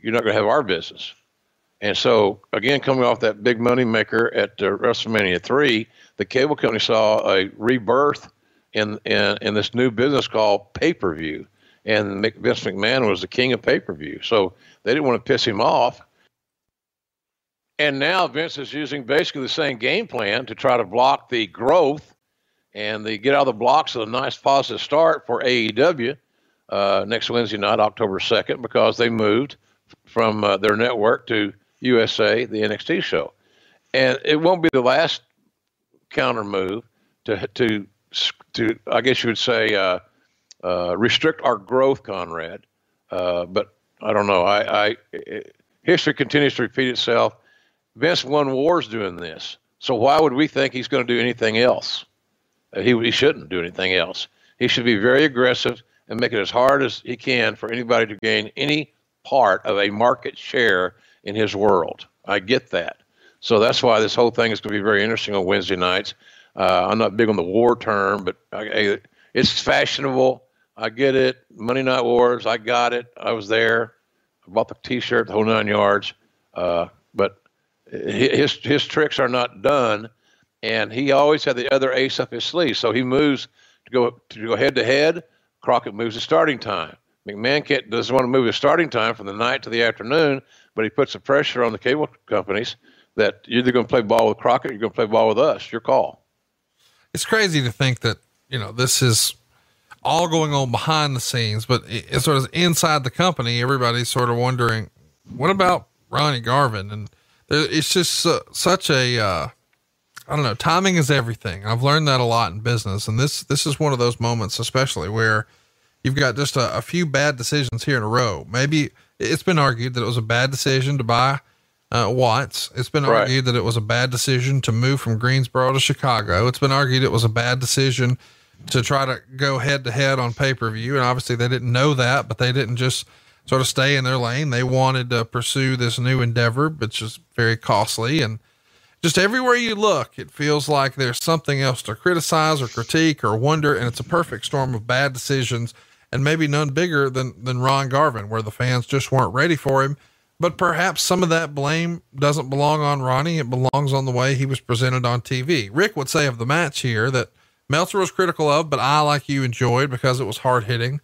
[SPEAKER 2] you're not going to have our business. And so, again, coming off that big money maker at uh, WrestleMania three, the cable company saw a rebirth in in, in this new business called pay per view, and Vince McMahon was the king of pay per view. So they didn't want to piss him off. And now Vince is using basically the same game plan to try to block the growth and they get out of the blocks a nice positive start for AEW uh, next Wednesday night, October 2nd, because they moved from uh, their network to USA, the NXT show. And it won't be the last counter move to, to, to I guess you would say, uh, uh, restrict our growth, Conrad. Uh, but I don't know. I, I it, history continues to repeat itself. Vince won wars doing this. So why would we think he's going to do anything else? Uh, he, he shouldn't do anything else. He should be very aggressive and make it as hard as he can for anybody to gain any part of a market share in his world. I get that. So that's why this whole thing is going to be very interesting on Wednesday nights. Uh, I'm not big on the war term, but I, it's fashionable. I get it. Monday Night Wars, I got it. I was there. I bought the T-shirt, the whole nine yards. Uh, but his his tricks are not done, and he always had the other ace up his sleeve. So he moves to go to go head to head. Crockett moves the starting time. McMahon doesn't want to move his starting time from the night to the afternoon, but he puts the pressure on the cable companies that you're either going to play ball with Crockett, or you're going to play ball with us. Your call.
[SPEAKER 1] It's crazy to think that, you know, this is all going on behind the scenes, but it- it's sort of inside the company. Everybody's sort of wondering, what about Ronnie Garvin? And there, it's just uh, such a, uh, I don't know, timing is everything. I've learned that a lot in business. And this, this is one of those moments, especially where you've got just a, a few bad decisions here in a row. Maybe it's been argued that it was a bad decision to buy uh, Watts. It's been
[SPEAKER 2] Right.
[SPEAKER 1] argued that it was a bad decision to move from Greensboro to Chicago. It's been argued it was a bad decision to try to go head to head on pay per view. And obviously they didn't know that, but they didn't just sort of stay in their lane. They wanted to pursue this new endeavor, which is very costly. And just everywhere you look, it feels like there's something else to criticize or critique or wonder. And it's a perfect storm of bad decisions and maybe none bigger than, than Ron Garvin, where the fans just weren't ready for him. But perhaps some of that blame doesn't belong on Ronnie. It belongs on the way he was presented on TV. Ric would say of the match here that Meltzer was critical of, but I, like you, enjoyed because it was hard hitting.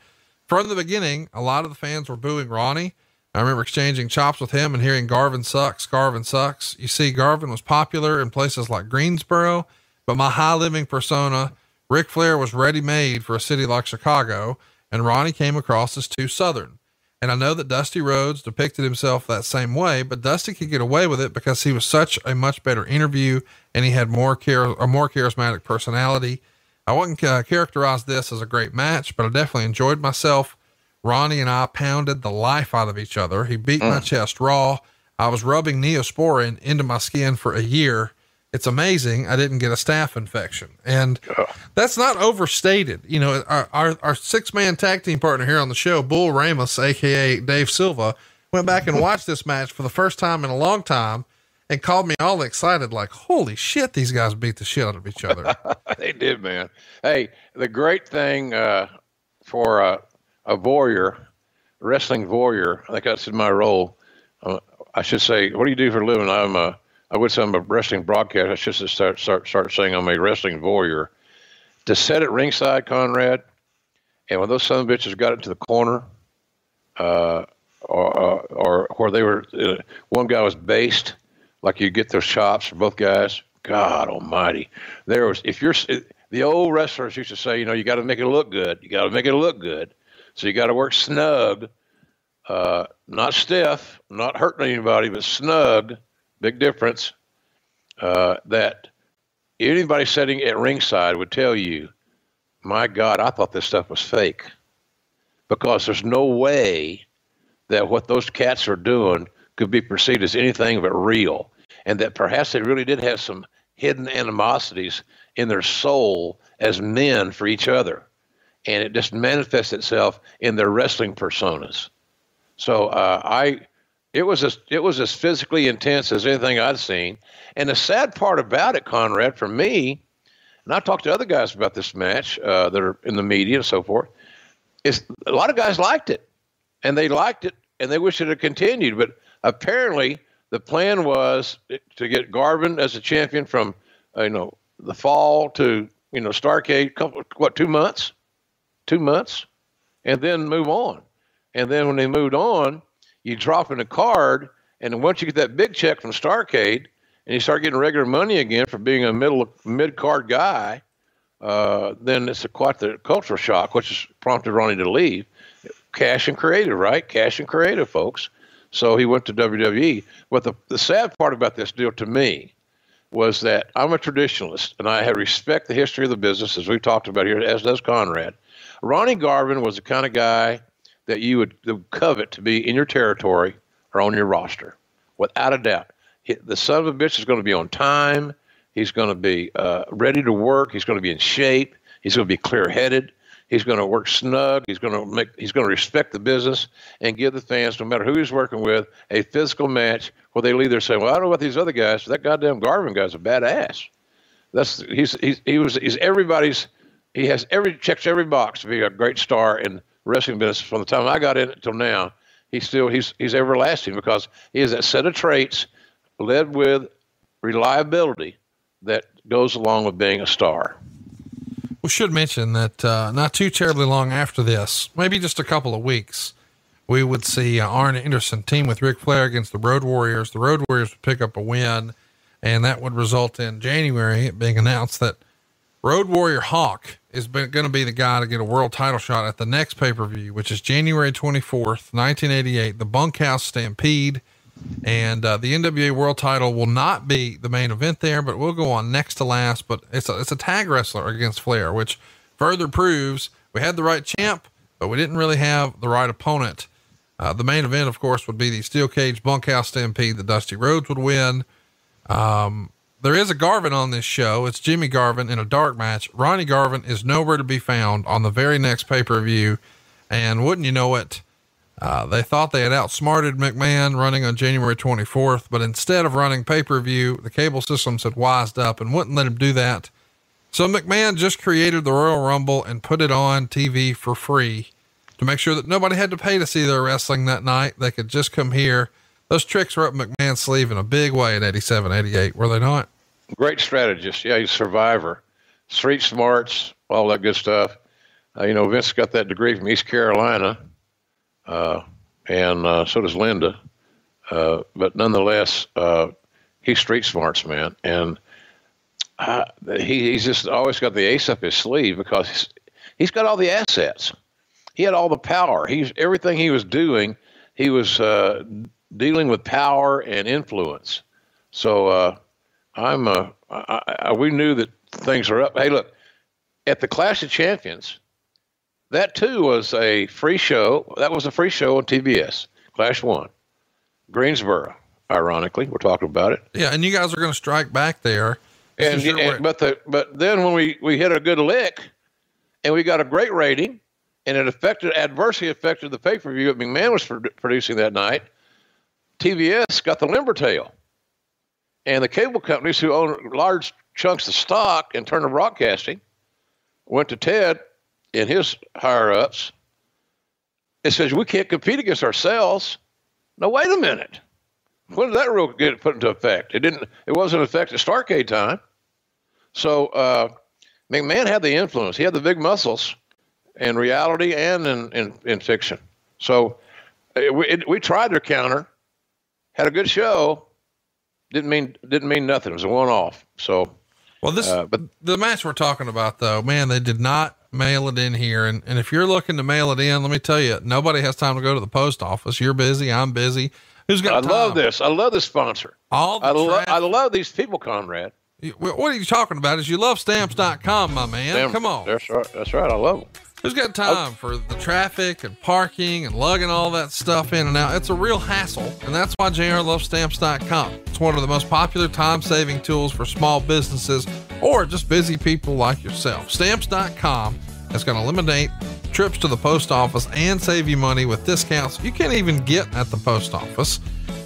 [SPEAKER 1] From the beginning, a lot of the fans were booing Ronnie. I remember exchanging chops with him and hearing Garvin sucks, Garvin sucks. You see, Garvin was popular in places like Greensboro, but my high living persona, Ric Flair was ready made for a city like Chicago, and Ronnie came across as too Southern. And I know that Dusty Rhodes depicted himself that same way, but Dusty could get away with it because he was such a much better interview and he had more char- a more charismatic personality. I wouldn't uh, characterize this as a great match, but I definitely enjoyed myself. Ronnie and I pounded the life out of each other. He beat my chest raw. I was rubbing Neosporin into my skin for a year. It's amazing I didn't get a staph infection. And that's not overstated. You know, our, our, our six man tag team partner here on the show, Bull Ramos, AKA Dave Silva, went back and watched this match for the first time in a long time and called me all excited, like, holy shit, these guys beat the shit out of each other.
[SPEAKER 2] they did, man. Hey, the great thing uh, for uh, a warrior, wrestling warrior, I think that's in my role. Uh, I should say, what do you do for a living? I'm a, I would say I'm a wrestling broadcaster. I should start start start saying I'm a wrestling warrior. to set at ringside, Conrad, and when those son of bitches got into the corner, uh, or, uh, or where they were, uh, one guy was based, like you get those chops for both guys. God Almighty, there was if you're the old wrestlers used to say, you know, you got to make it look good. You got to make it look good. So you got to work snug, uh, not stiff, not hurting anybody, but snug. Big difference. Uh, that anybody sitting at ringside would tell you, my God, I thought this stuff was fake. Because there's no way that what those cats are doing could be perceived as anything but real. And that perhaps they really did have some hidden animosities in their soul as men for each other. And it just manifests itself in their wrestling personas. So uh, I, it was as it was as physically intense as anything I'd seen. And the sad part about it, Conrad, for me, and I talked to other guys about this match uh, that are in the media and so forth, is a lot of guys liked it, and they liked it, and they wish it had continued. But apparently, the plan was to get Garvin as a champion from, uh, you know, the fall to you know Starcade, couple what two months, two months, and then move on. And then when they moved on, you drop in a card, and once you get that big check from Starcade, and you start getting regular money again for being a middle mid card guy, uh, then it's a, quite the cultural shock, which has prompted Ronnie to leave. Cash and creative, right? Cash and creative, folks. So he went to WWE. But the, the sad part about this deal to me was that I'm a traditionalist and I respect the history of the business, as we've talked about here, as does Conrad. Ronnie Garvin was the kind of guy that you would covet to be in your territory or on your roster, without a doubt. The son of a bitch is going to be on time. He's going to be uh, ready to work. He's going to be in shape. He's going to be clear headed. He's going to work snug. He's going to make. He's going to respect the business and give the fans, no matter who he's working with, a physical match where they leave there saying, "Well, I don't know about these other guys. But That goddamn Garvin guy's a badass." That's he's he's he was he's everybody's. He has every checks every box to be a great star in wrestling business from the time I got in it till now. He's still he's he's everlasting because he has that set of traits led with reliability that goes along with being a star.
[SPEAKER 1] We should mention that uh, not too terribly long after this, maybe just a couple of weeks, we would see uh, Arn Anderson team with Ric Flair against the Road Warriors. The Road Warriors would pick up a win, and that would result in January being announced that Road Warrior Hawk is going to be the guy to get a world title shot at the next pay per view, which is January 24th, 1988, the Bunkhouse Stampede. And uh, the NWA World Title will not be the main event there, but we'll go on next to last. But it's a, it's a tag wrestler against Flair, which further proves we had the right champ, but we didn't really have the right opponent. Uh, the main event, of course, would be the steel cage bunkhouse stampede that Dusty Rhodes would win. Um, there is a Garvin on this show. It's Jimmy Garvin in a dark match. Ronnie Garvin is nowhere to be found on the very next pay per view. And wouldn't you know it, uh, they thought they had outsmarted McMahon running on January 24th, but instead of running pay per view, the cable systems had wised up and wouldn't let him do that. So McMahon just created the Royal Rumble and put it on TV for free to make sure that nobody had to pay to see their wrestling that night. They could just come here. Those tricks were up McMahon's sleeve in a big way in 87, 88, were they not?
[SPEAKER 2] Great strategist. Yeah, he's a survivor. Street smarts, all that good stuff. Uh, you know, Vince got that degree from East Carolina uh, and uh, so does Linda. Uh, but nonetheless, uh, he's street smarts, man, and uh, he, he's just always got the ace up his sleeve because he's, he's got all the assets. He had all the power. He's everything he was doing. He was dealing with power and influence. So I'm. Uh, I, I, we knew that things are up. Hey, look, at the Clash of Champions, that too was a free show. That was a free show on TBS. Clash One, Greensboro. Ironically, we're talking about it.
[SPEAKER 1] Yeah, and you guys are going to strike back there.
[SPEAKER 2] And, and but the but then when we we hit a good lick, and we got a great rating, and it affected adversely affected the pay per view that McMahon was producing that night. TBS got the limber tail, and the cable companies who own large chunks of stock in Turner Broadcasting went to Ted in his higher ups, it says we can't compete against ourselves. Now wait a minute. When did that rule get put into effect? It didn't. It wasn't in effect at Starcade time. So uh, McMahon had the influence. He had the big muscles in reality and in, in, in fiction. So it, it, we tried their counter, had a good show. Didn't mean didn't mean nothing. It was a one off. So
[SPEAKER 1] well, this uh, but the match we're talking about though, man, they did not mail it in here. And and if you're looking to mail it in, let me tell you, nobody has time to go to the post office. You're busy. I'm busy. Who's got?
[SPEAKER 2] I
[SPEAKER 1] time?
[SPEAKER 2] love this. I love this sponsor.
[SPEAKER 1] All
[SPEAKER 2] I, lo- I love these people, Conrad.
[SPEAKER 1] What are you talking about? Is you love stamps.com, my man? Come on.
[SPEAKER 2] That's right. That's right. I love them.
[SPEAKER 1] Who's got time for the traffic and parking and lugging all that stuff in and out? It's a real hassle, and that's why JRLovestamps.com. It's one of the most popular time saving tools for small businesses or just busy people like yourself. Stamps.com is going to eliminate trips to the post office and save you money with discounts you can't even get at the post office.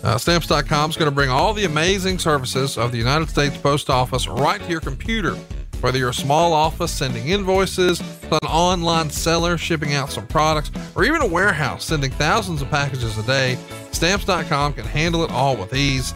[SPEAKER 1] Uh, stamps.com is going to bring all the amazing services of the United States Post Office right to your computer. Whether you're a small office sending invoices, an online seller shipping out some products, or even a warehouse sending thousands of packages a day, Stamps.com can handle it all with ease.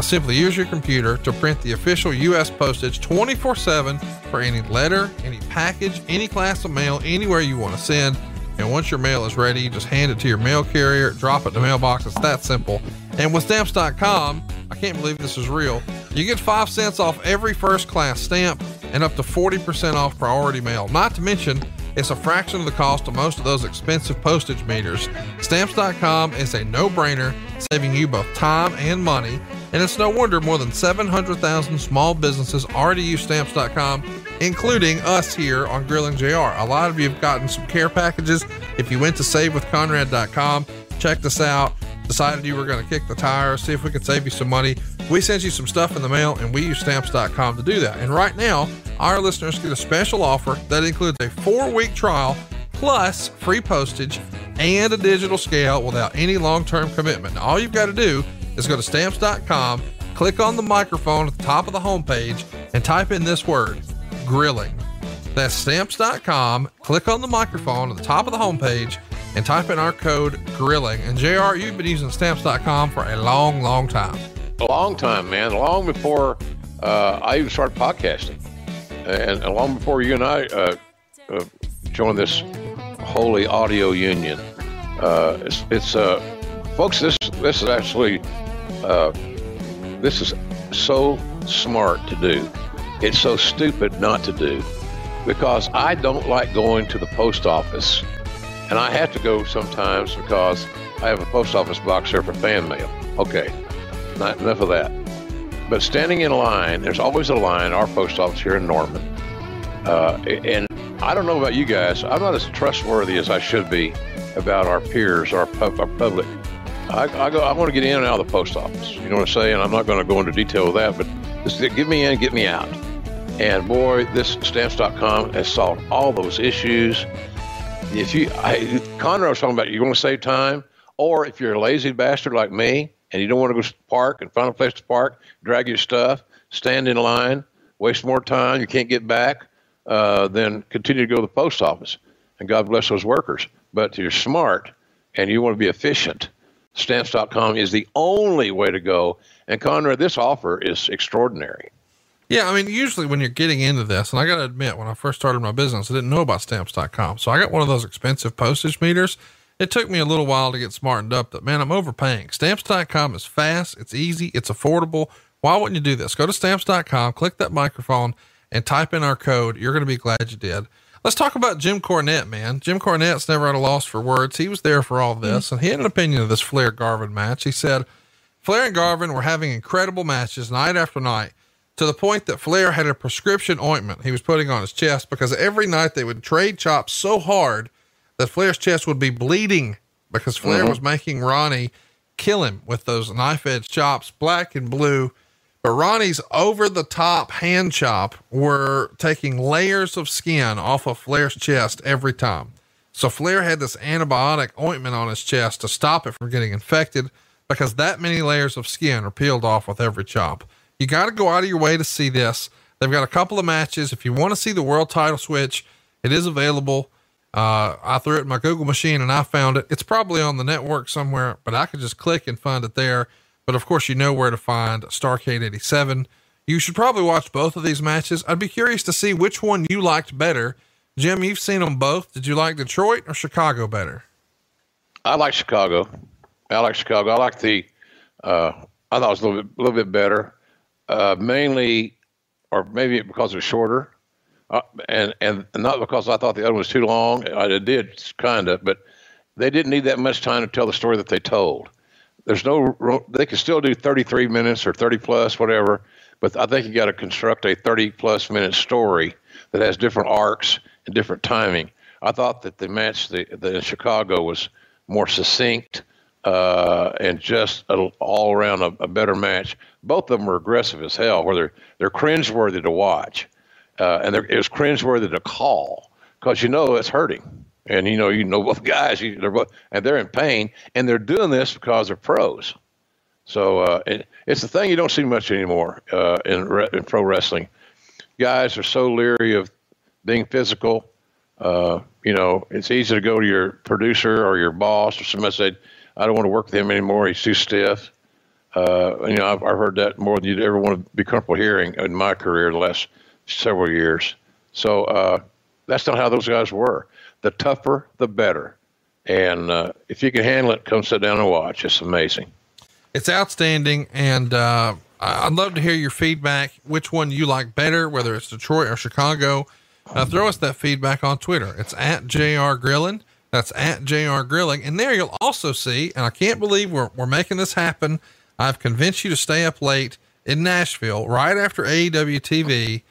[SPEAKER 1] Simply use your computer to print the official U.S. postage 24 7 for any letter, any package, any class of mail, anywhere you want to send. And once your mail is ready, just hand it to your mail carrier, drop it in the mailbox. It's that simple. And with stamps.com, I can't believe this is real. You get 5 cents off every first class stamp and up to 40% off priority mail. Not to mention, it's a fraction of the cost of most of those expensive postage meters. Stamps.com is a no brainer, saving you both time and money. And it's no wonder more than 700,000 small businesses already use Stamps.com, including us here on Grilling JR. A lot of you have gotten some care packages. If you went to savewithconrad.com, check this out decided you were going to kick the tires, see if we could save you some money, we sent you some stuff in the mail and we use stamps.com to do that. And right now, our listeners get a special offer that includes a four week trial plus free postage and a digital scale without any long term commitment. Now, all you've got to do is go to stamps.com, click on the microphone at the top of the homepage, and type in this word grilling. That's stamps.com, click on the microphone at the top of the homepage and type in our code grilling. And JR, you've been using stamps.com for a long, long time.
[SPEAKER 2] A long time, man. Long before uh, I even started podcasting. And, long before you and I uh, uh, joined this holy audio union. Uh, it's, it's uh, folks, this, this is actually, uh, this is so smart to do. It's so stupid not to do because I don't like going to the post office and I have to go sometimes because I have a post office box here for fan mail. Okay, not enough of that. But standing in line, there's always a line, our post office here in Norman. Uh, and I don't know about you guys, I'm not as trustworthy as I should be about our peers, our, pub, our public. I, I, go, I want to get in and out of the post office. You know what I'm saying? And I'm not going to go into detail with that, but just get me in, get me out. And boy, this stamps.com has solved all those issues if you, I, Conrad was talking about you want to save time, or if you're a lazy bastard like me and you don't want to go to park and find a place to park, drag your stuff, stand in line, waste more time, you can't get back, uh, then continue to go to the post office. And God bless those workers. But you're smart and you want to be efficient, stamps.com is the only way to go. And Conrad, this offer is extraordinary.
[SPEAKER 1] Yeah, I mean, usually when you're getting into this, and I got to admit, when I first started my business, I didn't know about stamps.com. So I got one of those expensive postage meters. It took me a little while to get smartened up that, man, I'm overpaying. Stamps.com is fast, it's easy, it's affordable. Why wouldn't you do this? Go to stamps.com, click that microphone, and type in our code. You're going to be glad you did. Let's talk about Jim Cornette, man. Jim Cornette's never at a loss for words. He was there for all this, and he had an opinion of this Flair Garvin match. He said, Flair and Garvin were having incredible matches night after night to the point that Flair had a prescription ointment he was putting on his chest because every night they would trade chops so hard that Flair's chest would be bleeding because Flair mm-hmm. was making Ronnie kill him with those knife edge chops, black and blue. But Ronnie's over the top hand chop were taking layers of skin off of Flair's chest every time. So Flair had this antibiotic ointment on his chest to stop it from getting infected because that many layers of skin are peeled off with every chop. You got to go out of your way to see this. They've got a couple of matches. If you want to see the world title switch, it is available. Uh, I threw it in my Google machine and I found it. It's probably on the network somewhere, but I could just click and find it there. But of course, you know where to find Starcade 87. You should probably watch both of these matches. I'd be curious to see which one you liked better. Jim, you've seen them both. Did you like Detroit or Chicago better?
[SPEAKER 2] I like Chicago. I like Chicago. I like the. Uh, I thought it was a little bit, little bit better, uh, mainly, or maybe because it was shorter, uh, and and not because I thought the other one was too long. I did kind of, but they didn't need that much time to tell the story that they told. There's no. They can still do 33 minutes or 30 plus, whatever. But I think you got to construct a 30 plus minute story that has different arcs and different timing. I thought that the match the, the in Chicago was more succinct uh, and just a, all around a, a, better match. Both of them were aggressive as hell, where they're they're cringeworthy to watch, uh, and it was cringeworthy to call because you know it's hurting, and you know you know both guys, you, they're both, and they're in pain, and they're doing this because they're pros. So uh, it, it's the thing you don't see much anymore uh, in, re- in pro wrestling. Guys are so leery of being physical. Uh, you know, it's easy to go to your producer or your boss or somebody say, "I don't want to work with him anymore. He's too stiff." Uh, you know, I've, I've heard that more than you'd ever want to be comfortable hearing in my career the last several years. So uh, that's not how those guys were. The tougher, the better. And uh, if you can handle it, come sit down and watch. It's amazing.
[SPEAKER 1] It's outstanding, and uh, I'd love to hear your feedback. Which one you like better, whether it's Detroit or Chicago? Uh, throw us that feedback on Twitter. It's at JR Grilling. That's at JR Grilling. And there you'll also see, and I can't believe we're, we're making this happen. I've convinced you to stay up late in Nashville right after AEW TV.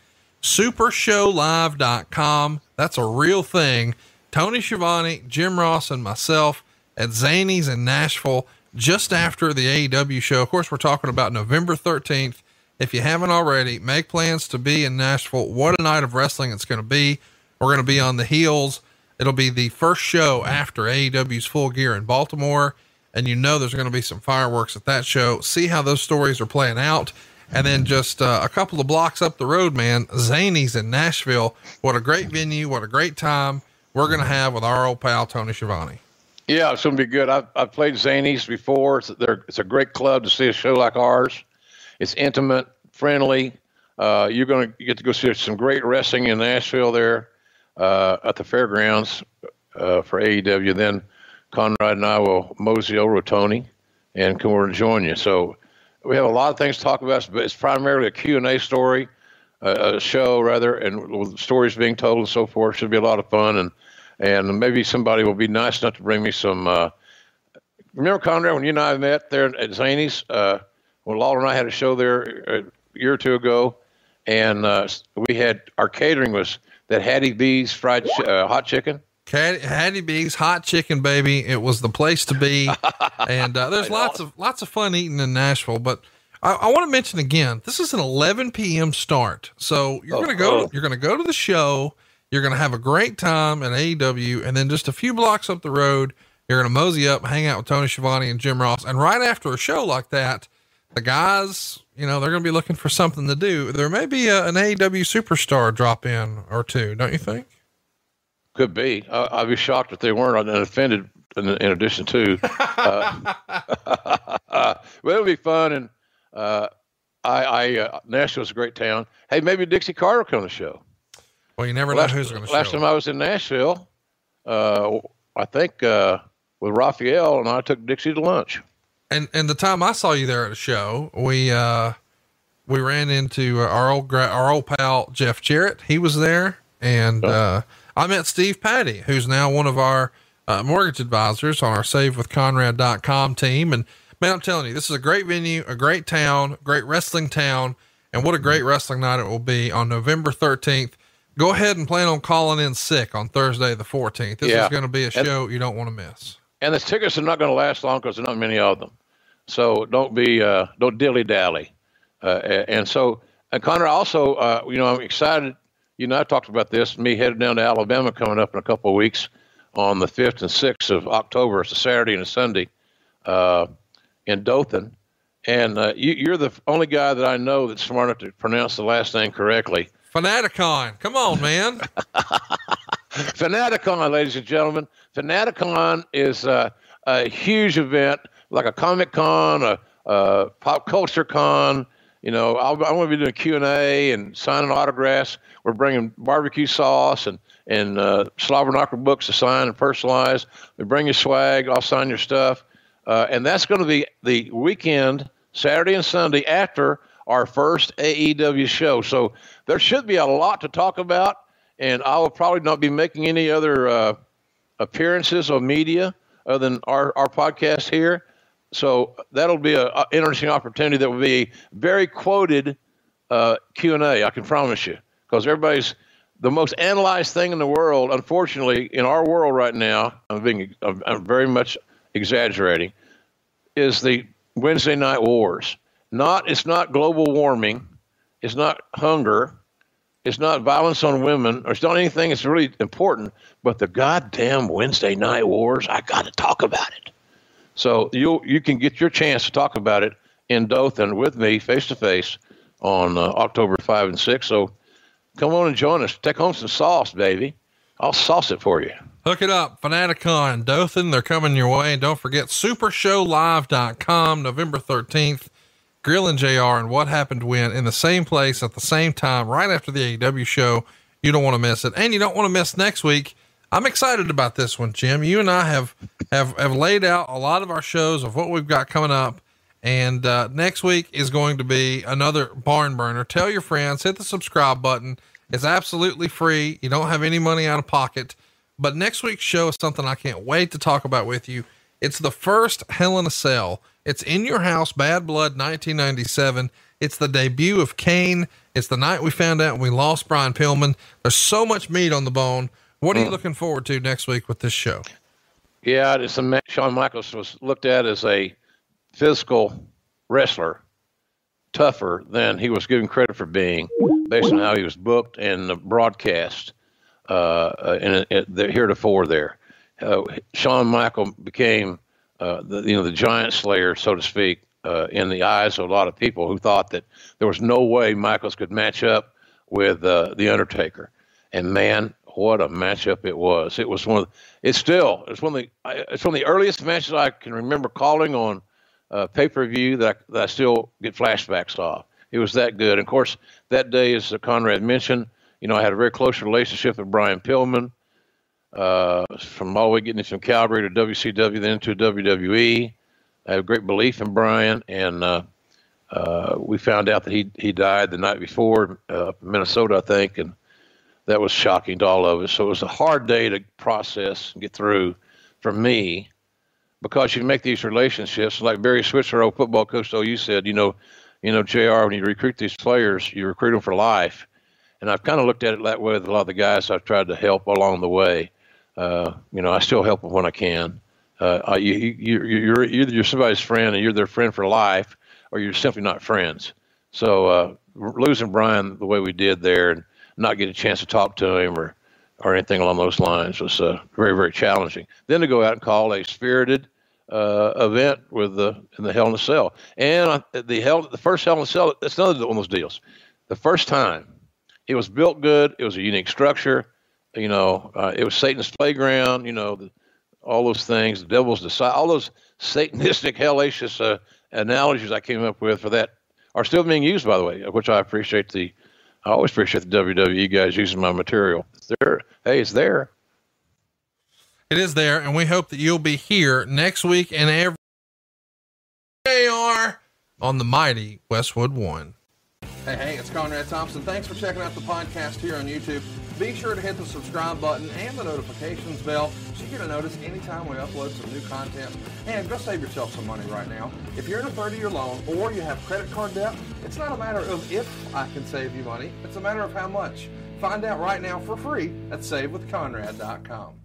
[SPEAKER 1] Supershowlive.com. That's a real thing. Tony Schiavone, Jim Ross, and myself at Zanies in Nashville just after the AEW show. Of course, we're talking about November 13th. If you haven't already, make plans to be in Nashville. What a night of wrestling it's going to be. We're going to be on the heels. It'll be the first show after AEW's full gear in Baltimore. And you know there's going to be some fireworks at that show. See how those stories are playing out. And then just uh, a couple of blocks up the road, man, Zanies in Nashville. What a great venue. What a great time we're going to have with our old pal, Tony Schiavone.
[SPEAKER 2] Yeah, it's going to be good. I've, I've played Zanies before. It's, it's a great club to see a show like ours. It's intimate, friendly. Uh, you're going to get to go see some great wrestling in Nashville there uh, at the fairgrounds uh, for AEW. Then Conrad and I will mosey over with Tony and come over and join you. So we have a lot of things to talk about, but it's primarily a Q&A story, a show rather, and stories being told and so forth. Should be a lot of fun and – and maybe somebody will be nice enough to bring me some. Uh, remember, Conrad, when you and I met there at Zanies, uh, when Lawler and I had a show there a year or two ago, and uh, we had our catering was that Hattie B's fried uh, hot chicken.
[SPEAKER 1] Hattie B's hot chicken, baby. It was the place to be, and uh, there's lots of lots of fun eating in Nashville. But I, I want to mention again, this is an 11 p.m. start, so you're oh, gonna go. Oh. You're gonna go to the show. You're going to have a great time at AEW. And then just a few blocks up the road, you're going to mosey up, hang out with Tony Schiavone and Jim Ross. And right after a show like that, the guys, you know, they're going to be looking for something to do. There may be a, an AEW superstar drop in or two, don't you think?
[SPEAKER 2] Could be. I, would be shocked if they weren't offended in, in addition to. Uh, well, it'll be fun. And uh, I, I uh, Nashville's a great town. Hey, maybe Dixie Carter will come on the show.
[SPEAKER 1] Well, you never last, know who's going to show.
[SPEAKER 2] Last time I was in Nashville, uh, I think uh, with Raphael and I took Dixie to lunch.
[SPEAKER 1] And and the time I saw you there at a show, we uh, we ran into our old our old pal Jeff Jarrett. He was there, and oh. uh, I met Steve Patty, who's now one of our uh, mortgage advisors on our SaveWithConrad.com team. And man, I'm telling you, this is a great venue, a great town, great wrestling town, and what a great wrestling night it will be on November 13th go ahead and plan on calling in sick on Thursday the 14th. This yeah. is going to be a show and, you don't want to miss.
[SPEAKER 2] And the tickets are not going to last long because there's not many of them. So don't be uh, don't dilly dally. Uh, and so, and Connor, also, uh, you know, I'm excited. You know, I talked about this. Me headed down to Alabama coming up in a couple of weeks on the 5th and 6th of October. It's a Saturday and a Sunday uh, in Dothan. And uh, you, are the only guy that I know that's smart enough to pronounce the last name correctly.
[SPEAKER 1] Fanaticon. Come on, man.
[SPEAKER 2] Fanaticon, ladies and gentlemen. Fanaticon is uh, a huge event, like a Comic Con, a, a pop culture con. You know, I'll, I'm going to be doing Q and A and signing autographs. We're bringing barbecue sauce and and uh, Slobberknocker books to sign and personalize. We bring you swag. I'll sign your stuff, uh, and that's going to be the weekend, Saturday and Sunday after our first AEW show. So there should be a lot to talk about, and I will probably not be making any other uh, appearances of media other than our, our podcast here. So that'll be an interesting opportunity that will be very quoted uh, Q&A, I can promise you, because everybody's the most analyzed thing in the world, unfortunately, in our world right now, I'm being I'm very much exaggerating, is the Wednesday night wars. Not it's not global warming, it's not hunger, it's not violence on women, or it's not anything that's really important, but the goddamn Wednesday night wars, I gotta talk about it. So you you can get your chance to talk about it in Dothan with me face to face on uh, October five and six. So come on and join us. Take home some sauce, baby. I'll sauce it for you.
[SPEAKER 1] Hook it up. Fanaticon, Dothan, they're coming your way. And don't forget supershowlive.com, November 13th. Grilling JR and What Happened When in the same place at the same time, right after the AEW show. You don't want to miss it. And you don't want to miss next week. I'm excited about this one, Jim. You and I have, have, have laid out a lot of our shows of what we've got coming up. And uh, next week is going to be another barn burner. Tell your friends, hit the subscribe button. It's absolutely free. You don't have any money out of pocket. But next week's show is something I can't wait to talk about with you. It's the first Hell in a Cell. It's in your house, Bad Blood 1997. It's the debut of Kane. It's the night we found out we lost Brian Pillman. There's so much meat on the bone. What are you hmm. looking forward to next week with this show?
[SPEAKER 2] Yeah, it's a, Shawn Michaels was looked at as a physical wrestler, tougher than he was given credit for being, based on how he was booked and broadcast uh, in, in the heretofore there. Uh, Shawn Michael became uh, the you know the giant slayer, so to speak, uh, in the eyes of a lot of people who thought that there was no way Michaels could match up with uh, the Undertaker. And man, what a matchup it was! It was one. Of, it's still it's one of the it's one of the earliest matches I can remember calling on uh, pay per view that, that I still get flashbacks of. It was that good. And of course, that day, as Conrad mentioned, you know, I had a very close relationship with Brian Pillman. Uh, from all the way getting from Calgary to WCW, then to WWE. I have great belief in Brian, and uh, uh, we found out that he he died the night before uh, Minnesota, I think, and that was shocking to all of us. So it was a hard day to process and get through for me because you make these relationships like Barry Switzer, old football coach, so you said, you know, you know, Jr. When you recruit these players, you recruit them for life, and I've kind of looked at it that way with a lot of the guys I've tried to help along the way. Uh, you know, I still help them when I can. Uh, you, you, you're either you're somebody's friend and you're their friend for life, or you're simply not friends. So uh, losing Brian the way we did there and not get a chance to talk to him or or anything along those lines was uh, very very challenging. Then to go out and call a spirited uh, event with the in the Hell in a Cell and the hell the first Hell in a Cell. That's another one of those deals. The first time it was built good. It was a unique structure. You know, uh, it was Satan's playground. You know, the, all those things, the devil's decide, all those satanistic, hellacious uh, analogies I came up with for that are still being used, by the way, which I appreciate the. I always appreciate the WWE guys using my material. It's there, hey, it's there.
[SPEAKER 1] It is there, and we hope that you'll be here next week and every are on the mighty Westwood One. Hey, hey, it's Conrad Thompson. Thanks for checking out the podcast here on YouTube. Be sure to hit the subscribe button and the notifications bell so you get a notice anytime we upload some new content. And go save yourself some money right now. If you're in a 30-year loan or you have credit card debt, it's not a matter of if I can save you money. It's a matter of how much. Find out right now for free at SaveWithConrad.com.